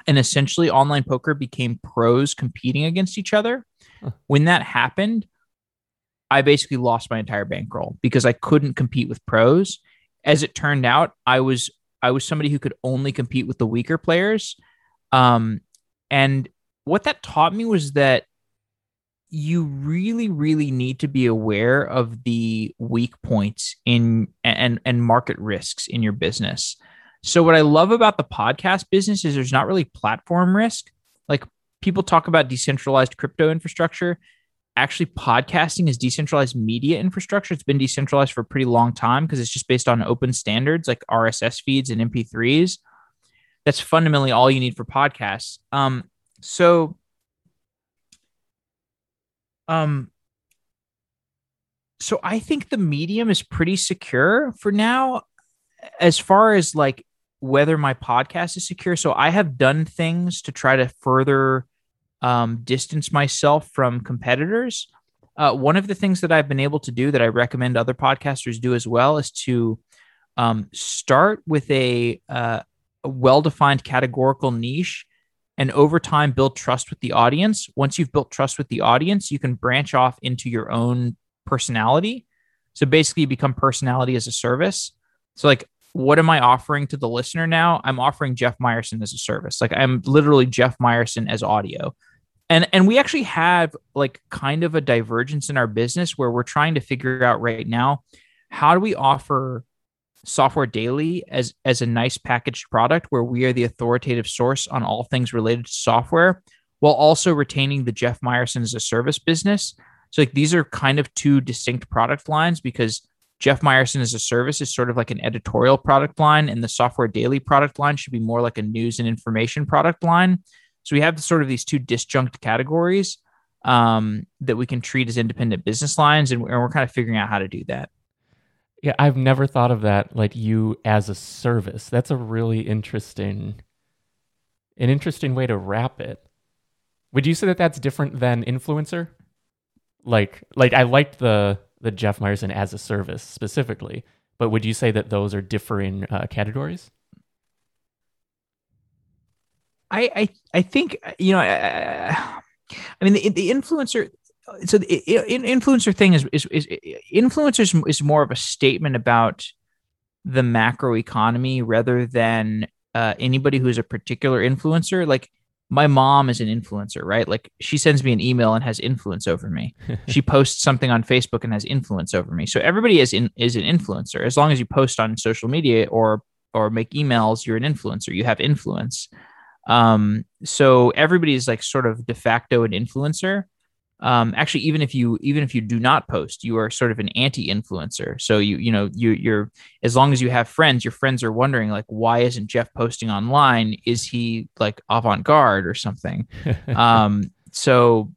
and essentially online poker became pros competing against each other. Huh. When that happened, I basically lost my entire bankroll because I couldn't compete with pros. As it turned out, I was I was somebody who could only compete with the weaker players. Um, and what that taught me was that you really really need to be aware of the weak points in and and market risks in your business. So what i love about the podcast business is there's not really platform risk. Like people talk about decentralized crypto infrastructure. Actually podcasting is decentralized media infrastructure. It's been decentralized for a pretty long time because it's just based on open standards like rss feeds and mp3s that's fundamentally all you need for podcasts. Um so um, so I think the medium is pretty secure for now, as far as like whether my podcast is secure. So I have done things to try to further um, distance myself from competitors. Uh, one of the things that I've been able to do that I recommend other podcasters do as well is to um, start with a, uh, a well defined categorical niche and over time build trust with the audience. Once you've built trust with the audience, you can branch off into your own personality. So basically, you become personality as a service. So, like, what am I offering to the listener now? I'm offering Jeff Meyerson as a service. Like, I'm literally Jeff Meyerson as audio. And, and we actually have like kind of a divergence in our business where we're trying to figure out right now how do we offer software daily as as a nice packaged product where we are the authoritative source on all things related to software while also retaining the jeff meyerson as a service business. So like these are kind of two distinct product lines because jeff meyerson as a service is sort of like an editorial product line and the software daily product line should be more like a news and information product line. So we have sort of these two disjunct categories um, that we can treat as independent business lines and we're kind of figuring out how to do that yeah, I've never thought of that like you as a service. That's a really interesting an interesting way to wrap it. Would you say that that's different than influencer? Like like I liked the the Jeff Meyerson as a service specifically, but would you say that those are differing uh, categories? I, I I think you know I, I mean the, the influencer so the influencer thing is, is, is influencers is more of a statement about the macro economy rather than uh, anybody who's a particular influencer. Like my mom is an influencer, right? Like she sends me an email and has influence over me. she posts something on Facebook and has influence over me. So everybody is in, is an influencer. As long as you post on social media or or make emails, you're an influencer. You have influence. Um, so everybody is like sort of de facto an influencer um, actually even if you even if you do not post you are sort of an anti-influencer. So you you know you you're as long as you have friends your friends are wondering like why isn't jeff posting online? Is he like avant-garde or something? Um so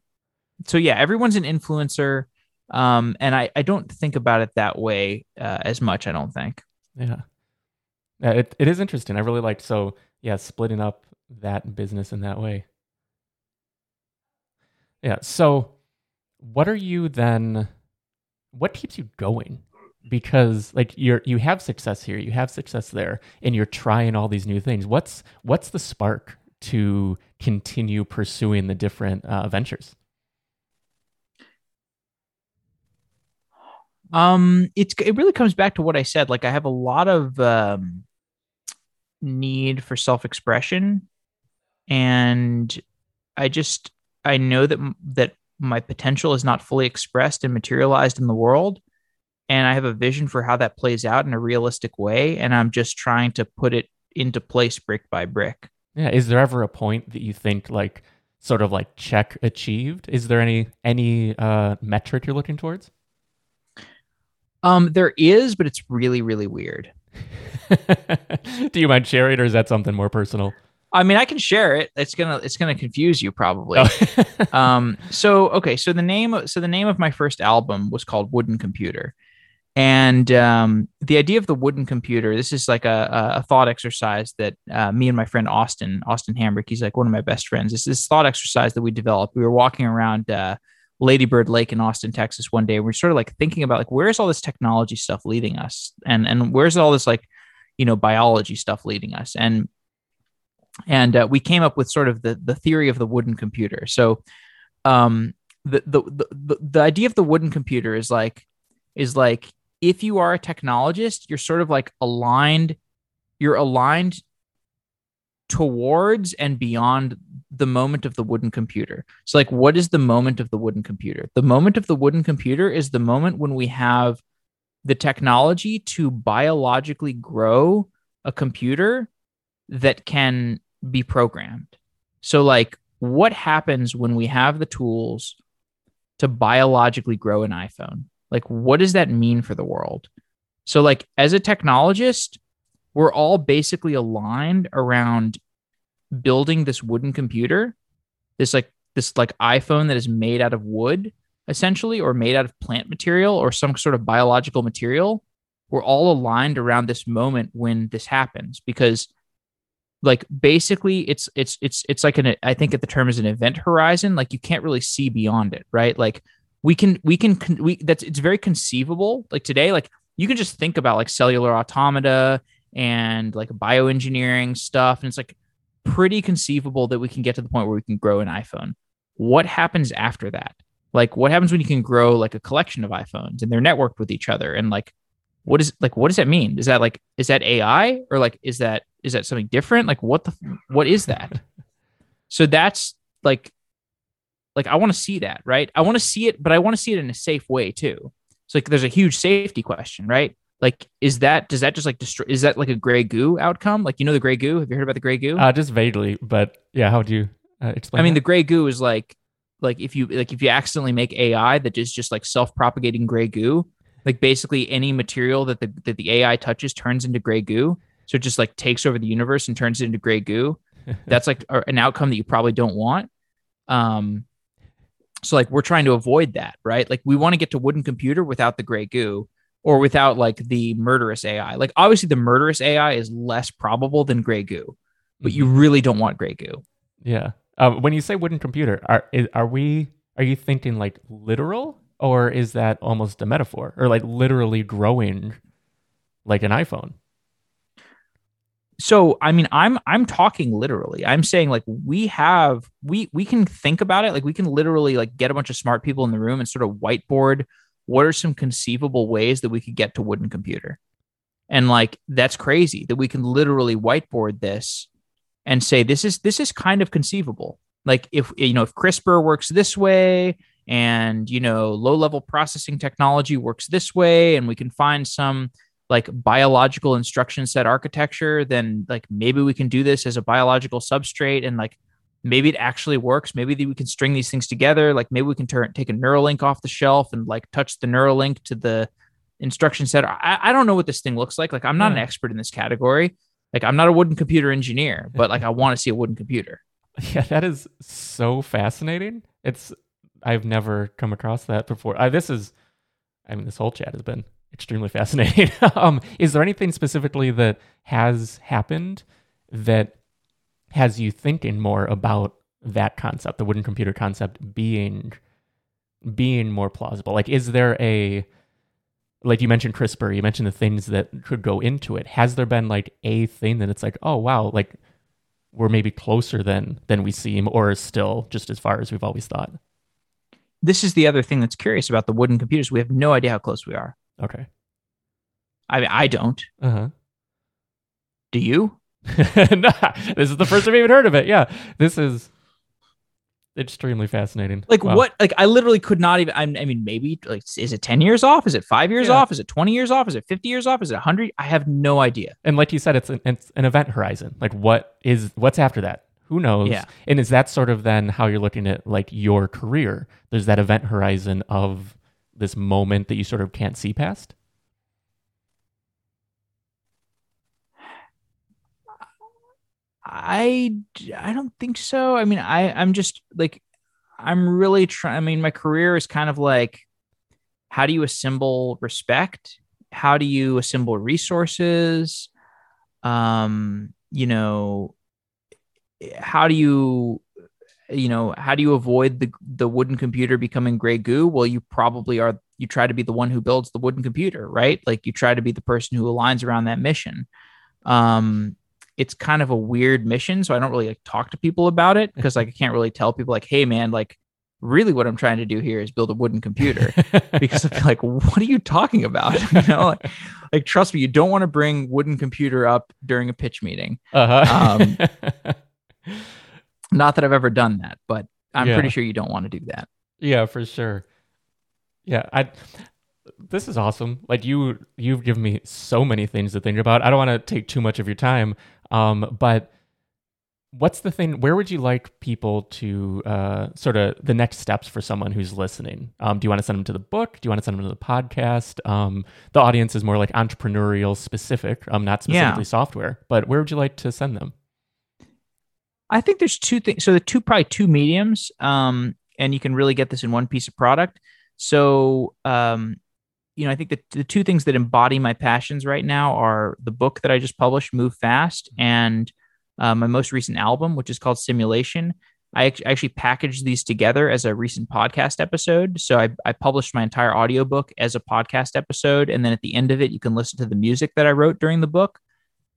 so yeah everyone's an influencer. Um and i i don't think about it that way uh, as much i don't think. Yeah. Yeah it, it is interesting. I really liked so yeah splitting up that business in that way yeah. So, what are you then? What keeps you going? Because like you're you have success here, you have success there, and you're trying all these new things. What's what's the spark to continue pursuing the different uh, ventures? Um, it's it really comes back to what I said. Like I have a lot of um, need for self expression, and I just I know that that my potential is not fully expressed and materialized in the world and I have a vision for how that plays out in a realistic way and I'm just trying to put it into place brick by brick. Yeah, is there ever a point that you think like sort of like check achieved? Is there any any uh metric you're looking towards? Um there is, but it's really really weird. Do you mind sharing or is that something more personal? I mean, I can share it. It's gonna it's gonna confuse you probably. Oh. um, so okay, so the name so the name of my first album was called Wooden Computer, and um, the idea of the wooden computer. This is like a, a thought exercise that uh, me and my friend Austin Austin Hambrick, he's like one of my best friends. This this thought exercise that we developed. We were walking around. Uh, Lady Bird Lake in Austin, Texas one day. We're sort of like thinking about like where's all this technology stuff leading us and and where's all this like you know biology stuff leading us and and uh, we came up with sort of the the theory of the wooden computer. So, um, the, the the the idea of the wooden computer is like is like if you are a technologist, you're sort of like aligned, you're aligned towards and beyond the moment of the wooden computer. So, like, what is the moment of the wooden computer? The moment of the wooden computer is the moment when we have the technology to biologically grow a computer that can be programmed. So, like, what happens when we have the tools to biologically grow an iPhone? Like, what does that mean for the world? So, like, as a technologist, we're all basically aligned around building this wooden computer, this like this like iPhone that is made out of wood, essentially, or made out of plant material or some sort of biological material. We're all aligned around this moment when this happens because like basically it's it's it's it's like an i think at the term is an event horizon like you can't really see beyond it right? Like we can we can we that's it's very conceivable. Like today like you can just think about like cellular automata and like bioengineering stuff and it's like pretty conceivable that we can get to the point where we can grow an iphone. What happens after that? Like what happens when you can grow like a collection of iphones and they're networked with each other? And like what is like what does that mean? Is that like is that ai or like is that is that something different? Like what the what is that? So that's like like i want to see that right? I want to see it but i want to see it in a safe way too. So like there's a huge safety question right? Like is that does that just like destroy is that like a gray goo outcome? Like you know the gray goo? Have you heard about the gray goo? Uh just vaguely but yeah how do you uh, explain i mean that? the gray goo is like like if you like if you accidentally make ai that is just like self-propagating gray goo like basically any material that the that the ai touches turns into gray goo so it just like takes over the universe and turns it into gray goo. That's like an outcome that you probably don't want. Um so like we're trying to avoid that right? Like we want to get to wooden computer without the gray goo or without like the murderous ai like obviously the murderous ai is less probable than gray goo but you really don't want gray goo. Yeah. Uh, when you say wooden computer are is, are we are you thinking like literal or is that almost a metaphor or like literally growing like an iphone so i mean i'm i'm talking literally. I'm saying like we have we we can think about it. Like we can literally like get a bunch of smart people in the room and sort of whiteboard what are some conceivable ways that we could get to wooden computer. And like that's crazy that we can literally whiteboard this and say this is this is kind of conceivable. Like if you know if crispr works this way and you know low level processing technology works this way and we can find some like biological instruction set architecture then like maybe we can do this as a biological substrate and like maybe it actually works. Maybe we can string these things together. Like maybe we can turn take a neuralink off the shelf and like touch the neuralink to the instruction set. I, I don't know what this thing looks like. Like i'm not an expert in this category. Like i'm not a wooden computer engineer but like i want to see a wooden computer. Yeah, that is so fascinating. It's I've never come across that before. Uh, this is, I mean, this whole chat has been extremely fascinating. um, is there anything specifically that has happened that has you thinking more about that concept, the wooden computer concept, being being more plausible? Like, is there a like you mentioned CRISPR, you mentioned the things that could go into it. Has there been like a thing that it's like, oh wow, like we're maybe closer than than we seem, or still just as far as we've always thought? this is the other thing that's curious about the wooden computers we have no idea how close we are Okay. i mean i don't Uh huh. do you nah, this is the first I've even heard of it. Yeah, this is extremely fascinating. like Wow. what like i literally could not even i I mean maybe like is it 10 years off is it five years Yeah. off is it 20 years off is it 50 years off is it 100 i have no idea And like you said, it's an it's an event horizon. Like what is what's after that? Who knows? Yeah. And is that sort of then how you're looking at like your career? There's that event horizon of this moment that you sort of can't see past. i i don't think so. I mean i i'm just like i'm really trying i mean my career is kind of like how do you assemble respect? How do you assemble resources? Um you know how do you you know how do you avoid the the wooden computer becoming gray goo well you probably are you try to be the one who builds the wooden computer right like you try to be the person who aligns around that mission um it's kind of a weird mission, so I don't really like talk to people about it because like I can't really tell people like, hey man, like really what I'm trying to do here is build a wooden computer because I feel like, what are you talking about? you know, like, like, trust me, you don't want to bring wooden computer up during a pitch meeting. Uh-huh. um, not that I've ever done that, but I'm yeah. pretty sure you don't want to do that. Yeah, for sure. Yeah, I this is awesome. Like you you've given me so many things to think about. I don't want to take too much of your time. Um, but what's the thing where would you like people to uh, sort of the next steps for someone who's listening um, do you want to send them to the book do you want to send them to the podcast um, the audience is more like entrepreneurial specific um, not specifically yeah. software but where would you like to send them i think there's two things so the two probably two mediums um, and you can really get this in one piece of product so um, you know, I think the, the two things that embody my passions right now are the book that I just published, Move Fast, and uh, my most recent album, which is called Simulation. I actually packaged these together as a recent podcast episode. So I, I published my entire audiobook as a podcast episode. And then at the end of it, you can listen to the music that I wrote during the book.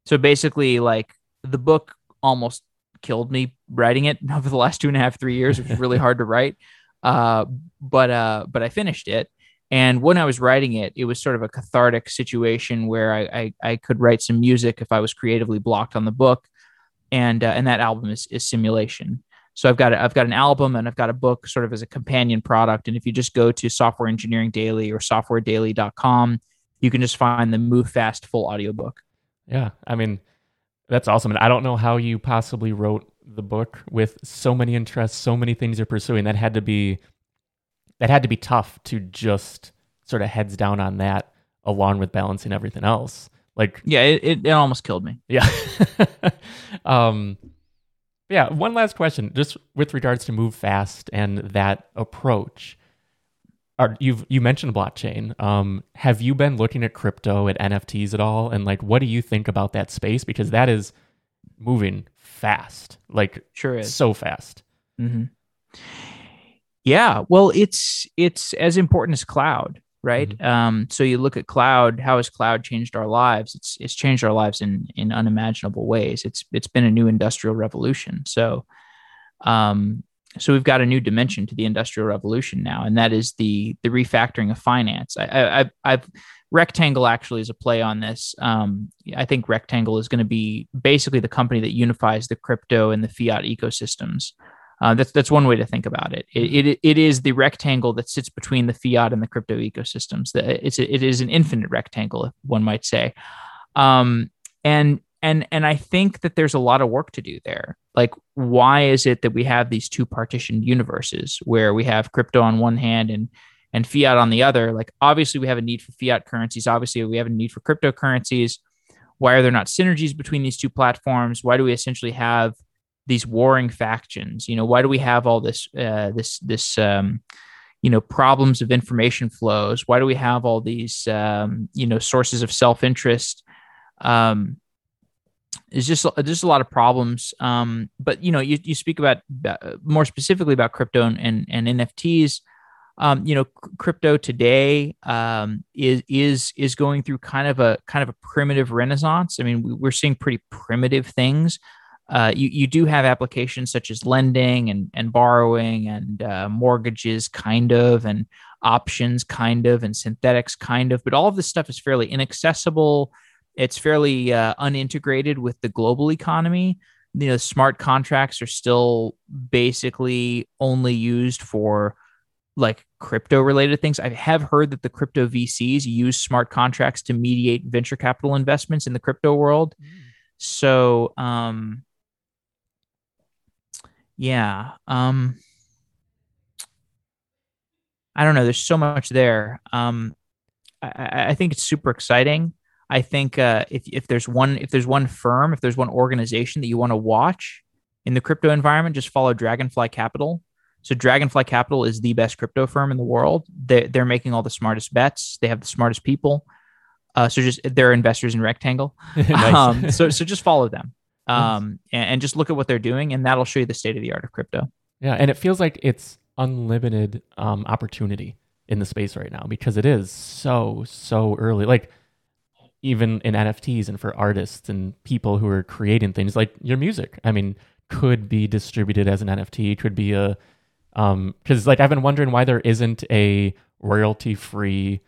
So basically, like the book almost killed me writing it over the last two and a half, three years. Was really hard to write. Uh, but uh, but I finished it. And when I was writing it, it was sort of a cathartic situation where I, I, I could write some music if I was creatively blocked on the book. And, uh, and that album is, is simulation. So I've got a, I've got an album and I've got a book sort of as a companion product. And if you just go to Software Engineering Daily or softwaredaily.com, you can just find the Move Fast full audiobook. Yeah, I mean, that's awesome. And I don't know how you possibly wrote the book with so many interests, so many things you're pursuing. That had to be that had to be tough to just sort of heads down on that along with balancing everything else. Like yeah, it, it, it almost killed me. Yeah. um yeah, one last question just with regards to move fast and that approach. Are, you've you mentioned blockchain. Um, have you been looking at crypto at NFTs at all? And like, what do you think about that space? Because that is moving fast, like sure is so fast. Mm-hmm. Yeah, well, it's it's as important as cloud, right? Mm-hmm. Um, so you look at cloud. How has cloud changed our lives? It's it's changed our lives in in unimaginable ways. It's it's been a new industrial revolution. So, um, so we've got a new dimension to the industrial revolution now, and that is the the refactoring of finance. I, I I've Rectangle actually is a play on this. Um, I think Rectangle is going to be basically the company that unifies the crypto and the fiat ecosystems. Uh, that's that's one way to think about it. It, it. it is the rectangle that sits between the fiat and the crypto ecosystems. It's it is an infinite rectangle, one might say. Um, and and and I think that there's a lot of work to do there. Like, why is it that we have these two partitioned universes where we have crypto on one hand and and fiat on the other? Like, obviously, we have a need for fiat currencies. Obviously, we have a need for cryptocurrencies. Why are there not synergies between these two platforms? Why do we essentially have these warring factions you know why do we have all this uh, this this um, you know problems of information flows why do we have all these um, you know sources of self-interest um, it's just just a lot of problems um, but you know you, you speak about uh, more specifically about crypto and, and, nfts um, you know, crypto today um, is is is going through kind of a kind of a primitive renaissance. I mean, we, are seeing pretty primitive things uh, you, you do have applications such as lending and, and borrowing and uh, mortgages, kind of, and options, kind of, and synthetics, kind of. But all of this stuff is fairly inaccessible. It's fairly uh, unintegrated with the global economy. You know, smart contracts are still basically only used for like crypto related things. I have heard that the crypto VCs use smart contracts to mediate venture capital investments in the crypto world. Mm. So, um, yeah. Um, I don't know. There's so much there. Um, I, I think it's super exciting. I think uh, if if there's one if there's one firm if there's one organization that you want to watch in the crypto environment, just follow Dragonfly Capital. So Dragonfly Capital is the best crypto firm in the world. They they're making all the smartest bets. They have the smartest people. Uh, so just they're investors in Rectangle. nice. um, so so just follow them um, and, and just look at what they're doing, and that'll show you the state of the art of crypto. Yeah, and it feels like it's unlimited um, opportunity in the space right now because it is so so early. Like even in NFTs and for artists and people who are creating things like your music. I mean, could be distributed as an NFT, could be a um cuz like I've been wondering why there isn't a royalty-free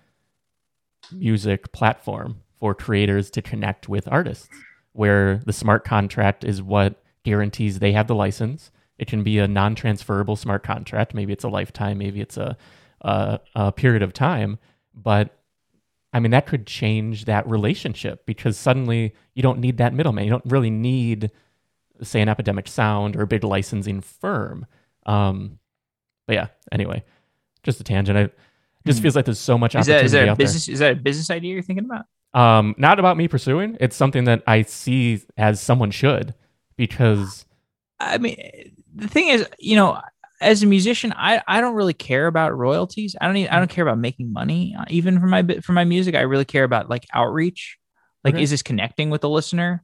music platform for creators to connect with artists where the smart contract is what guarantees they have the license. It can be a non-transferable smart contract, maybe it's a lifetime, maybe it's a a, a period of time, but I mean, that could change that relationship because suddenly you don't need that middleman. You don't really need, say, an epidemic sound or a big licensing firm. Um, but yeah, anyway, just a tangent. I just Hmm. feels like there's so much opportunity is that a out business? Is that a business idea you're thinking about? Um, not about me pursuing. It's something that I see as someone should because I mean, the thing is, you know, as a musician, I, I don't really care about royalties. I don't even, I don't care about making money uh, even for my for my music. I really care about like outreach. Like, Okay. is this connecting with the listener?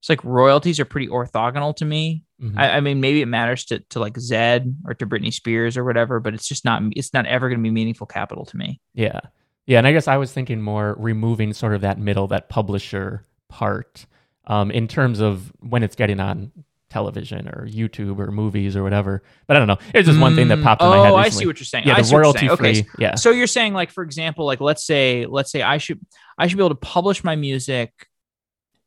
It's like royalties are pretty orthogonal to me. Mhm. I, I mean, maybe it matters to to like Zedd or to Britney Spears or whatever, but it's just not it's not ever going to be meaningful capital to me. Yeah. Yeah. And I guess I was thinking more removing sort of that middle, that publisher part um, in terms of when it's getting on television or YouTube or movies or whatever. But I don't know. It's just one thing that Mm, popped in my head. oh. I see what you're saying. Yeah, I the see what you're royalty saying. Okay, free. Yeah. So you're saying like for example, like let's say let's say I should I should be able to publish my music.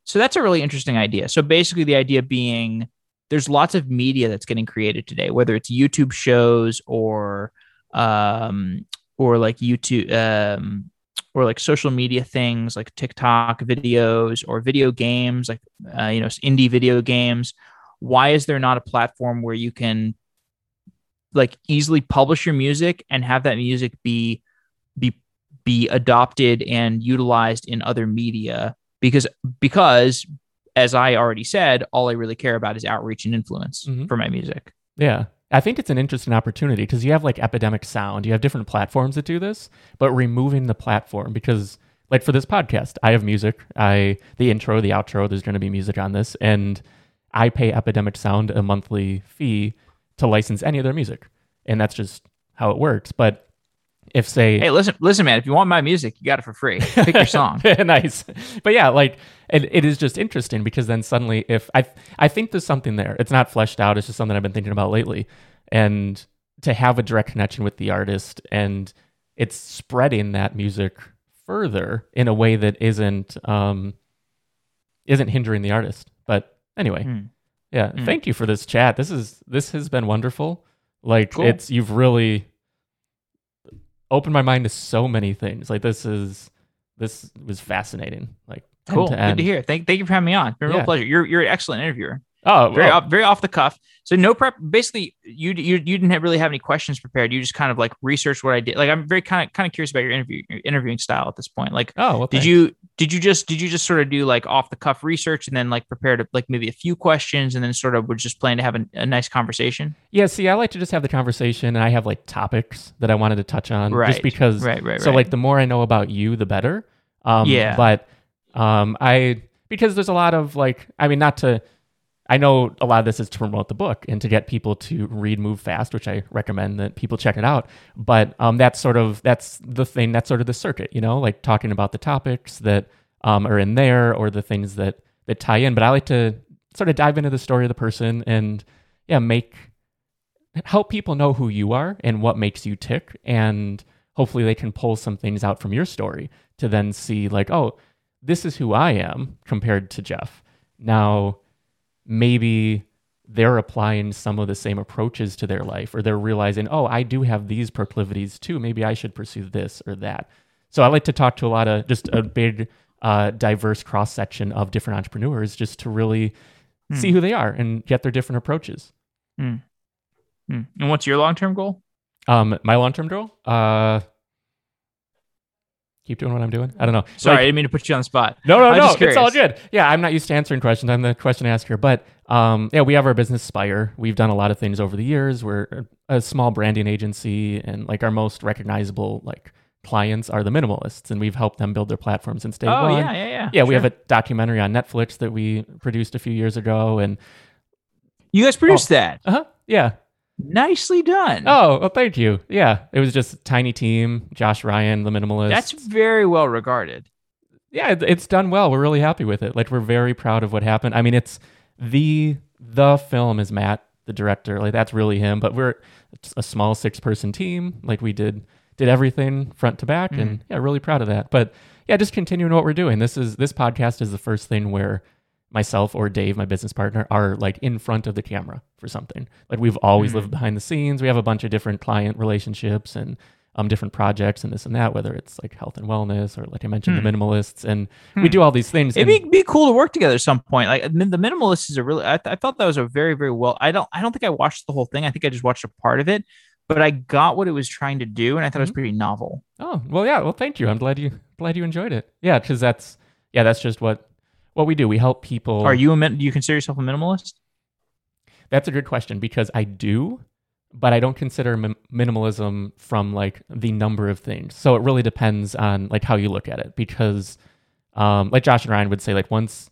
So that's a really interesting idea. So basically the idea being there's lots of media that's getting created today, whether it's YouTube shows or um or like YouTube um or like social media things like TikTok videos or video games like uh, you know indie video games. Why is there not a platform where you can like easily publish your music and have that music be be be adopted and utilized in other media because because as I already said, all I really care about is outreach and influence Mhm. for my music. Yeah. I think it's an interesting opportunity because you have like Epidemic Sound, you have different platforms that do this, but removing the platform because like for this podcast, I have music. I the intro, the outro, there's going to be music on this and I pay Epidemic Sound a monthly fee to license any of their music. And that's just how it works. But if say Hey, listen, listen, man. If you want my music, you got it for free. Pick your song. nice. But yeah, like it, it is just interesting because then suddenly if I I think there's something there. It's not fleshed out, it's just something I've been thinking about lately. And to have a direct connection with the artist and it's spreading that music further in a way that isn't um isn't hindering the artist. But anyway, Hmm. yeah, Mm. thank you for this chat. This is this has been wonderful. Like Cool. it's you've really opened my mind to so many things. Like this is this was fascinating. Like Cool. to Good to hear. Thank, thank you for having me on. It's been a real pleasure. You're you're an excellent interviewer. Oh, Very well, off, very off the cuff. So no prep. Basically, you you you didn't have, really have any questions prepared. You just kind of like researched what I did. Like I'm very kind of kind of curious about your interview your interviewing style at this point. Like oh, well, did thanks. you did you just did you just sort of do like off the cuff research and then like prepare to like maybe a few questions and then sort of were just planning to have a, a nice conversation? Yeah, see, I like to just have the conversation, and I have like topics that I wanted to touch on, Right. just because. Right, right, So right. like the more I know about you, the better. Um, Yeah. But um, I because there's a lot of like, I mean, not to. I know a lot of this is to promote the book and to get people to read Move Fast, which I recommend that people check it out. But um, that's sort of that's the thing. That's sort of the circuit, you know, like talking about the topics that um, are in there or the things that that tie in. But I like to sort of dive into the story of the person and yeah, make help people know who you are and what makes you tick and hopefully they can pull some things out from your story to then see like oh this is who i am compared to jeff now maybe they're applying some of the same approaches to their life or they're realizing oh i do have these proclivities too maybe i should pursue this or that so i like to talk to a lot of just a big uh, diverse cross section of different entrepreneurs just to really Hmm. see who they are and get their different approaches Hmm. And what's your long term goal? Um, my long term goal, uh, keep doing what I'm doing. I don't know. Sorry, I didn't mean to put you on the spot. no, no, I'm no. It's all good. Yeah, I'm not used to answering questions. I'm the question asker. But um, yeah, we have our business Spire. We've done a lot of things over the years. We're a small branding agency, and like our most recognizable like clients are the minimalists, and we've helped them build their platforms since day Oh one. yeah, yeah, yeah. Yeah, we have a documentary on Netflix that we produced a few years ago, and You guys produced that. uh huh, yeah. Nicely done. Oh, well, thank you. Yeah, it was just tiny team. Josh Ryan, the minimalist. That's very well regarded. yeah, it's done well. We're really happy with it. Like we're very proud of what happened. I mean, it's the the film is Matt, the director. Like that's really him. But we're a small six person team. Like we did did everything front to back, and mm-hmm. yeah, really proud of that. But yeah, just continuing what we're doing. This is this podcast is the first thing where myself or Dave, my business partner, are like in front of the camera for something. Like we've always Mhm. lived behind the scenes. We have a bunch of different client relationships and um different projects and this and that, whether it's like health and wellness or like I mentioned, Hmm. the minimalists, and we Hmm. do all these things. It'd and- be, be cool to work together at some point. Like the minimalist is a really. I, I thought that was a very very well. I don't I don't think I watched the whole thing. I think I just watched a part of it, but I got what it was trying to do, and I thought it was Mhm. pretty novel. Oh well, yeah. Well, thank you. I'm glad you glad you enjoyed it. Yeah, because that's yeah, that's just what what we do. We help people. Are you a min- do you consider yourself a minimalist? That's a good question because I do, but I don't consider min- minimalism from like the number of things. So it really depends on like how you look at it. Because, um, like Josh and Ryan would say, like once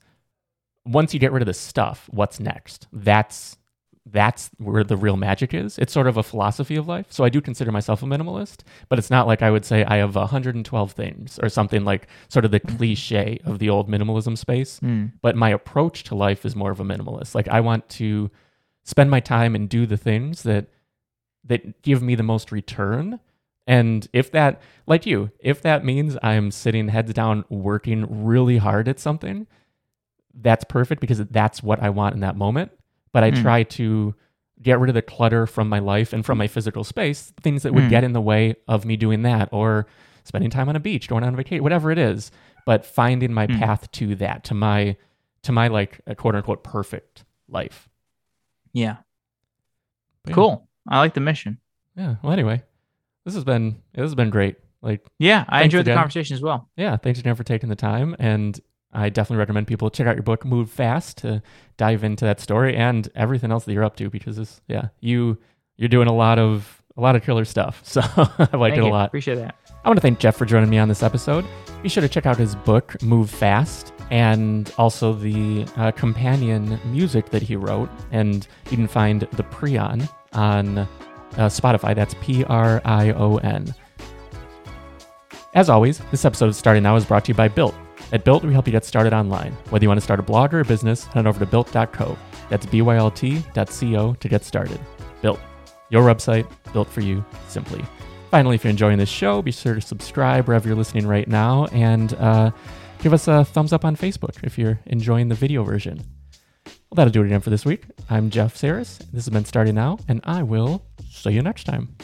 once you get rid of the stuff, what's next? That's that's where the real magic is. It's sort of a philosophy of life. So I do consider myself a minimalist, but it's not like I would say I have 112 things or something like sort of the cliche of the old minimalism space Hmm. but my approach to life is more of a minimalist. Like I want to spend my time and do the things that that give me the most return. And if that, like you, if that means I'm sitting heads down working really hard at something, that's perfect because that's what I want in that moment. But I Mm. try to get rid of the clutter from my life and from my physical space, things that would Mm. get in the way of me doing that or spending time on a beach, going on vacation, whatever it is. But finding my Mm. path to that, to my to my like a quote unquote perfect life. Yeah. But yeah. Cool. I like the mission. Yeah. Well, anyway, this has been this has been great. Like, Yeah, I enjoyed the conversation as well. yeah, thanks again for taking the time, and I definitely recommend people check out your book, Move Fast, to dive into that story and everything else that you're up to. Because this, yeah, you you're doing a lot of a lot of killer stuff. So I liked Thank it a you. lot. Appreciate that. I want to thank Jeff for joining me on this episode. Be sure to check out his book, Move Fast, and also the uh, companion music that he wrote. And you can find the Prion on uh, Spotify. That's P R I O N. As always, this episode of Starting Now is brought to you by Bylt. At Bylt, we help you get started online. Whether you want to start a blog or a business, head on over to bylt.co. That's B-Y-L-T.co to get started. Bylt, your website, built for you, simply. Finally, if you're enjoying this show, be sure to subscribe wherever you're listening right now and uh, give us a thumbs up on Facebook if you're enjoying the video version. Well, that'll do it again for this week. I'm Jeff Saris. This has been Starting Now, and I will see you next time.